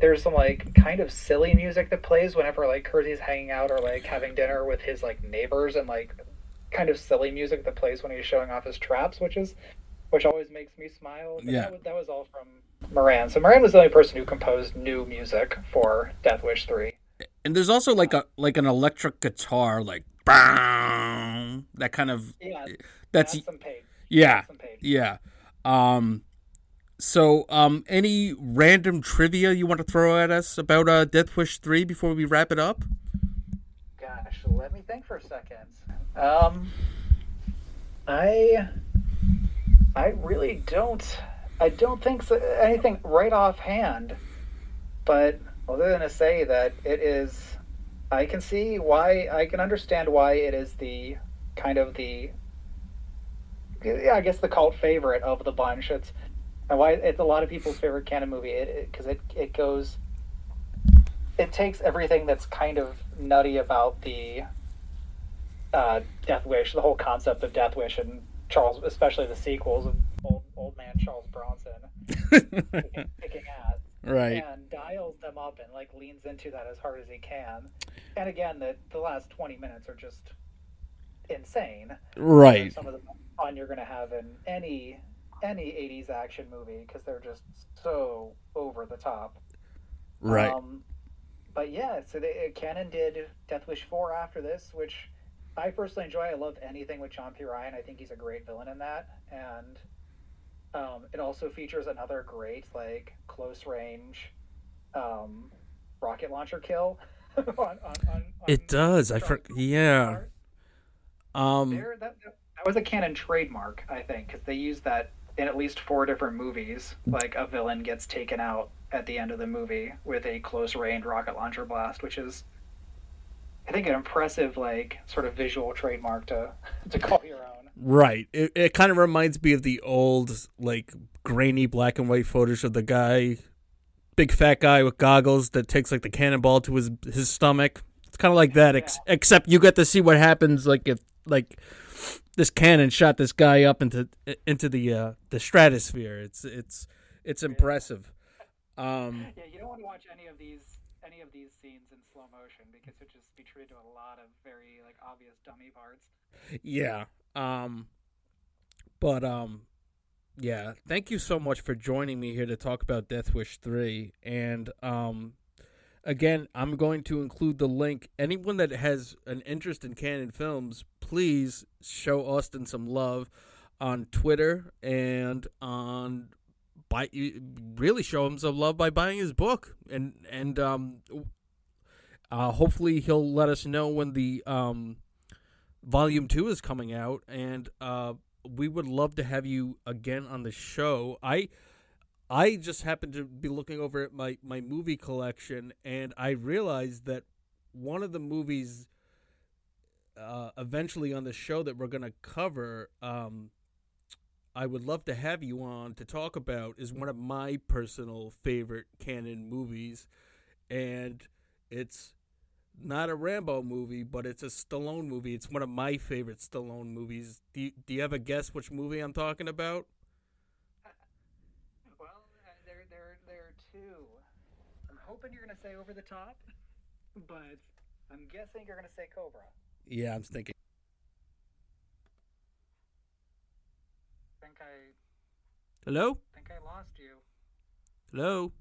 There's some like kind of silly music that plays whenever like Kersey's hanging out or like having dinner with his like neighbors and like kind of silly music that plays when he's showing off his traps, which is which always makes me smile. But Yeah. that was, that was all from Moran. So Moran was the only person who composed new music for Death Wish three. And there's also like a like an electric guitar, like bang, that kind of Yeah, that's that's yeah That's some page. yeah. Um, so um, any random trivia you want to throw at us about uh Death Wish three before we wrap it up? Gosh, let me think for a second. Um, I, I really don't. I don't think so, anything right offhand. But other than to say that it is, I can see why. I can understand why it is the kind of the. Yeah, I guess the cult favorite of the bunch. It's and why it's a lot of people's favorite Cannon movie. It because it, it goes it takes everything that's kind of nutty about the uh, Death Wish, the whole concept of Death Wish, and Charles, especially the sequels of Old, Old Man Charles Bronson kicking ass. Right. And dials them up and like leans into that as hard as he can. And again, the the last twenty minutes are just insane. Right. Some of the fun you're gonna have in any any '80s action movie because they're just so over the top. Right. Um, but yeah, so they, uh, Cannon did Death Wish 4 after this, which I personally enjoy. I love anything with John P. Ryan. I think he's a great villain in that. And um, it also features another great, like, close range um, rocket launcher kill. on, on, on, it does. I for, yeah. Um. There, that, that was a Cannon trademark, I think, because they used that in at least four different movies. Like a villain gets taken out at the end of the movie with a close range rocket launcher blast, which is, I think, an impressive like sort of visual trademark to to call. Right. It it kind of reminds me of the old like grainy black and white photos of the guy, big fat guy with goggles that takes like the cannonball to his his stomach. It's kind of like that, ex- except you get to see what happens like if like this cannon shot this guy up into into the uh, the stratosphere. It's it's it's impressive. Um, Yeah, you don't want to watch any of these any of these scenes in slow motion because it just be treated to a lot of very like obvious dummy parts. yeah. Um, but um, yeah. Thank you so much for joining me here to talk about Death Wish three. And um, again, I'm going to include the link. Anyone that has an interest in Cannon films, please show Austin some love on Twitter and on buy really show him some love by buying his book and and um uh hopefully he'll let us know when the um volume 2 is coming out and uh we would love to have you again on the show. I i just happened to be looking over at my my movie collection and i realized that one of the movies uh eventually on the show that we're going to cover um I would love to have you on to talk about is one of my personal favorite Cannon movies, and it's not a Rambo movie, but it's a Stallone movie. It's one of my favorite Stallone movies. Do you, do you have a guess which movie I'm talking about? Well, uh, there there there are two. I'm hoping you're gonna say over the top, but I'm guessing you're gonna say Cobra. Yeah, I'm thinking. I think I Hello? think I lost you. Hello?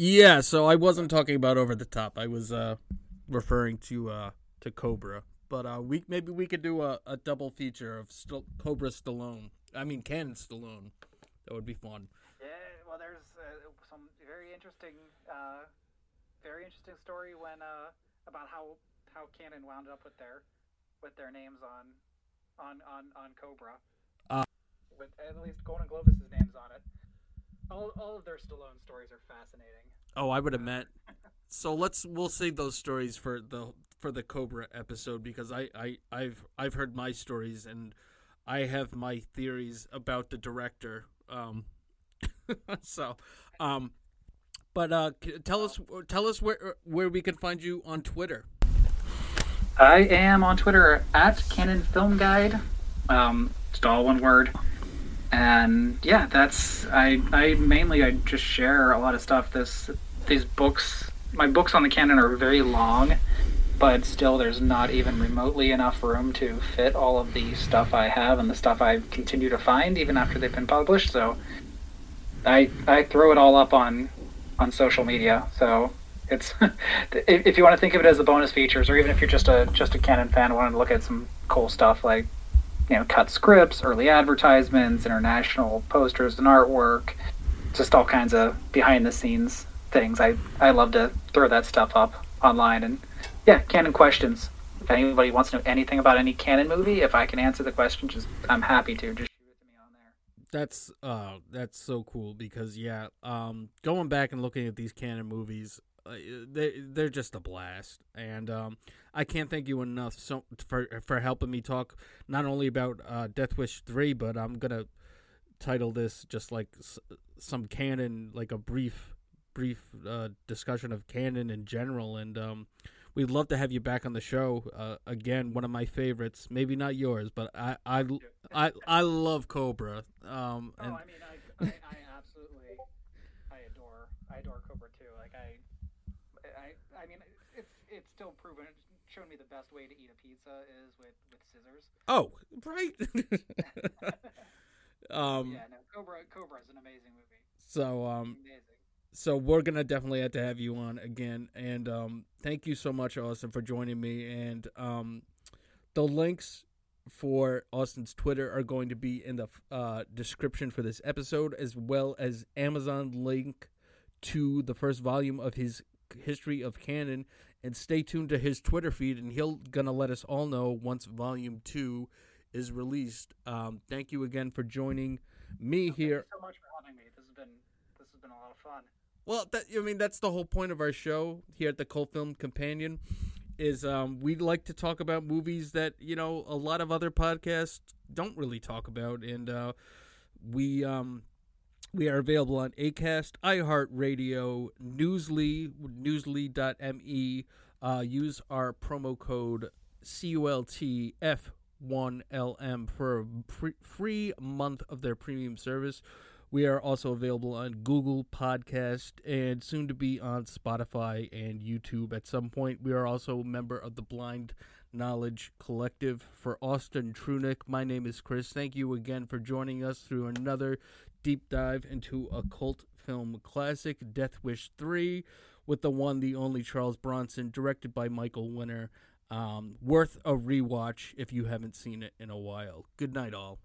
Yeah, so I wasn't talking about over the top. I was uh referring to uh to Cobra. But uh we maybe we could do a, a double feature of St- Cobra Stallone. I mean Cannon Stallone. That would be fun. Yeah, well, there's uh, some very interesting, uh, very interesting story when uh, about how how Cannon wound up with their with their names on on on on Cobra. Uh. with at least Golan-Globus' names on it. All all of their Stallone stories are fascinating. Oh, I would have meant. So let's we'll save those stories for the for the Cobra episode because I I I've I've heard my stories and I have my theories about the director. Um, so, um, but uh, tell us tell us where where we can find you on Twitter. I am on Twitter at Cannon Film Guide. Um, just all one word. And yeah, that's I. I mainly I just share a lot of stuff. This these books, my books on the Cannon are very long, but still there's not even remotely enough room to fit all of the stuff I have and the stuff I continue to find even after they've been published. So I I throw it all up on on social media. So it's if, you want to think of it as the bonus features, or even if you're just a just a Cannon fan wanting to look at some cool stuff like you know cut scripts, early advertisements, international posters and artwork, just all kinds of behind the scenes things. I I love to throw that stuff up online and yeah, Cannon questions. If anybody wants to know anything about any Cannon movie, if I can answer the question, just I'm happy to. Just shoot it to me on there. That's uh that's so cool because yeah, um going back and looking at these Cannon movies, they they're just a blast. And um I can't thank you enough so for for helping me talk not only about uh Death Wish 3, but I'm going to title this just like s- some Cannon like a brief brief uh discussion of Cannon in general and um we'd love to have you back on the show uh, again. One of my favorites, maybe not yours, but I I I, I love Cobra. Um, oh, and I mean, I, I, I absolutely, I adore, I adore Cobra too. Like I, I, I mean, it's it's still proven. Shown me the best way to eat a pizza is with with scissors. oh, right. um, yeah, no, Cobra, Cobra is an amazing movie. so um, Amazing. so we're gonna definitely have to have you on again and um thank you so much austin for joining me and um the links for austin's twitter are going to be in the uh, description for this episode as well as amazon link to the first volume of his history of Cannon and stay tuned to his twitter feed and he'll gonna let us all know once volume two is released um thank you again for joining me Thank here you so much for having me. This has been this has been a lot of fun. Well, that, I mean, that's the whole point of our show here at the Cult Film Companion. Is um, we like to talk about movies that you know a lot of other podcasts don't really talk about, and uh, we um, we are available on Acast, iHeartRadio, Newsly, Newsly.me. Uh, use our promo code CULTF1LM for a pre- free month of their premium service. We are also available on Google Podcast and soon to be on Spotify and YouTube at some point. We are also a member of the Blind Knowledge Collective. For Austin Trunick, my name is Chris. Thank you again for joining us through another deep dive into a cult film classic, Death Wish 3, with the one, the only Charles Bronson, directed by Michael Winner. Um, worth a rewatch if you haven't seen it in a while. Good night, all.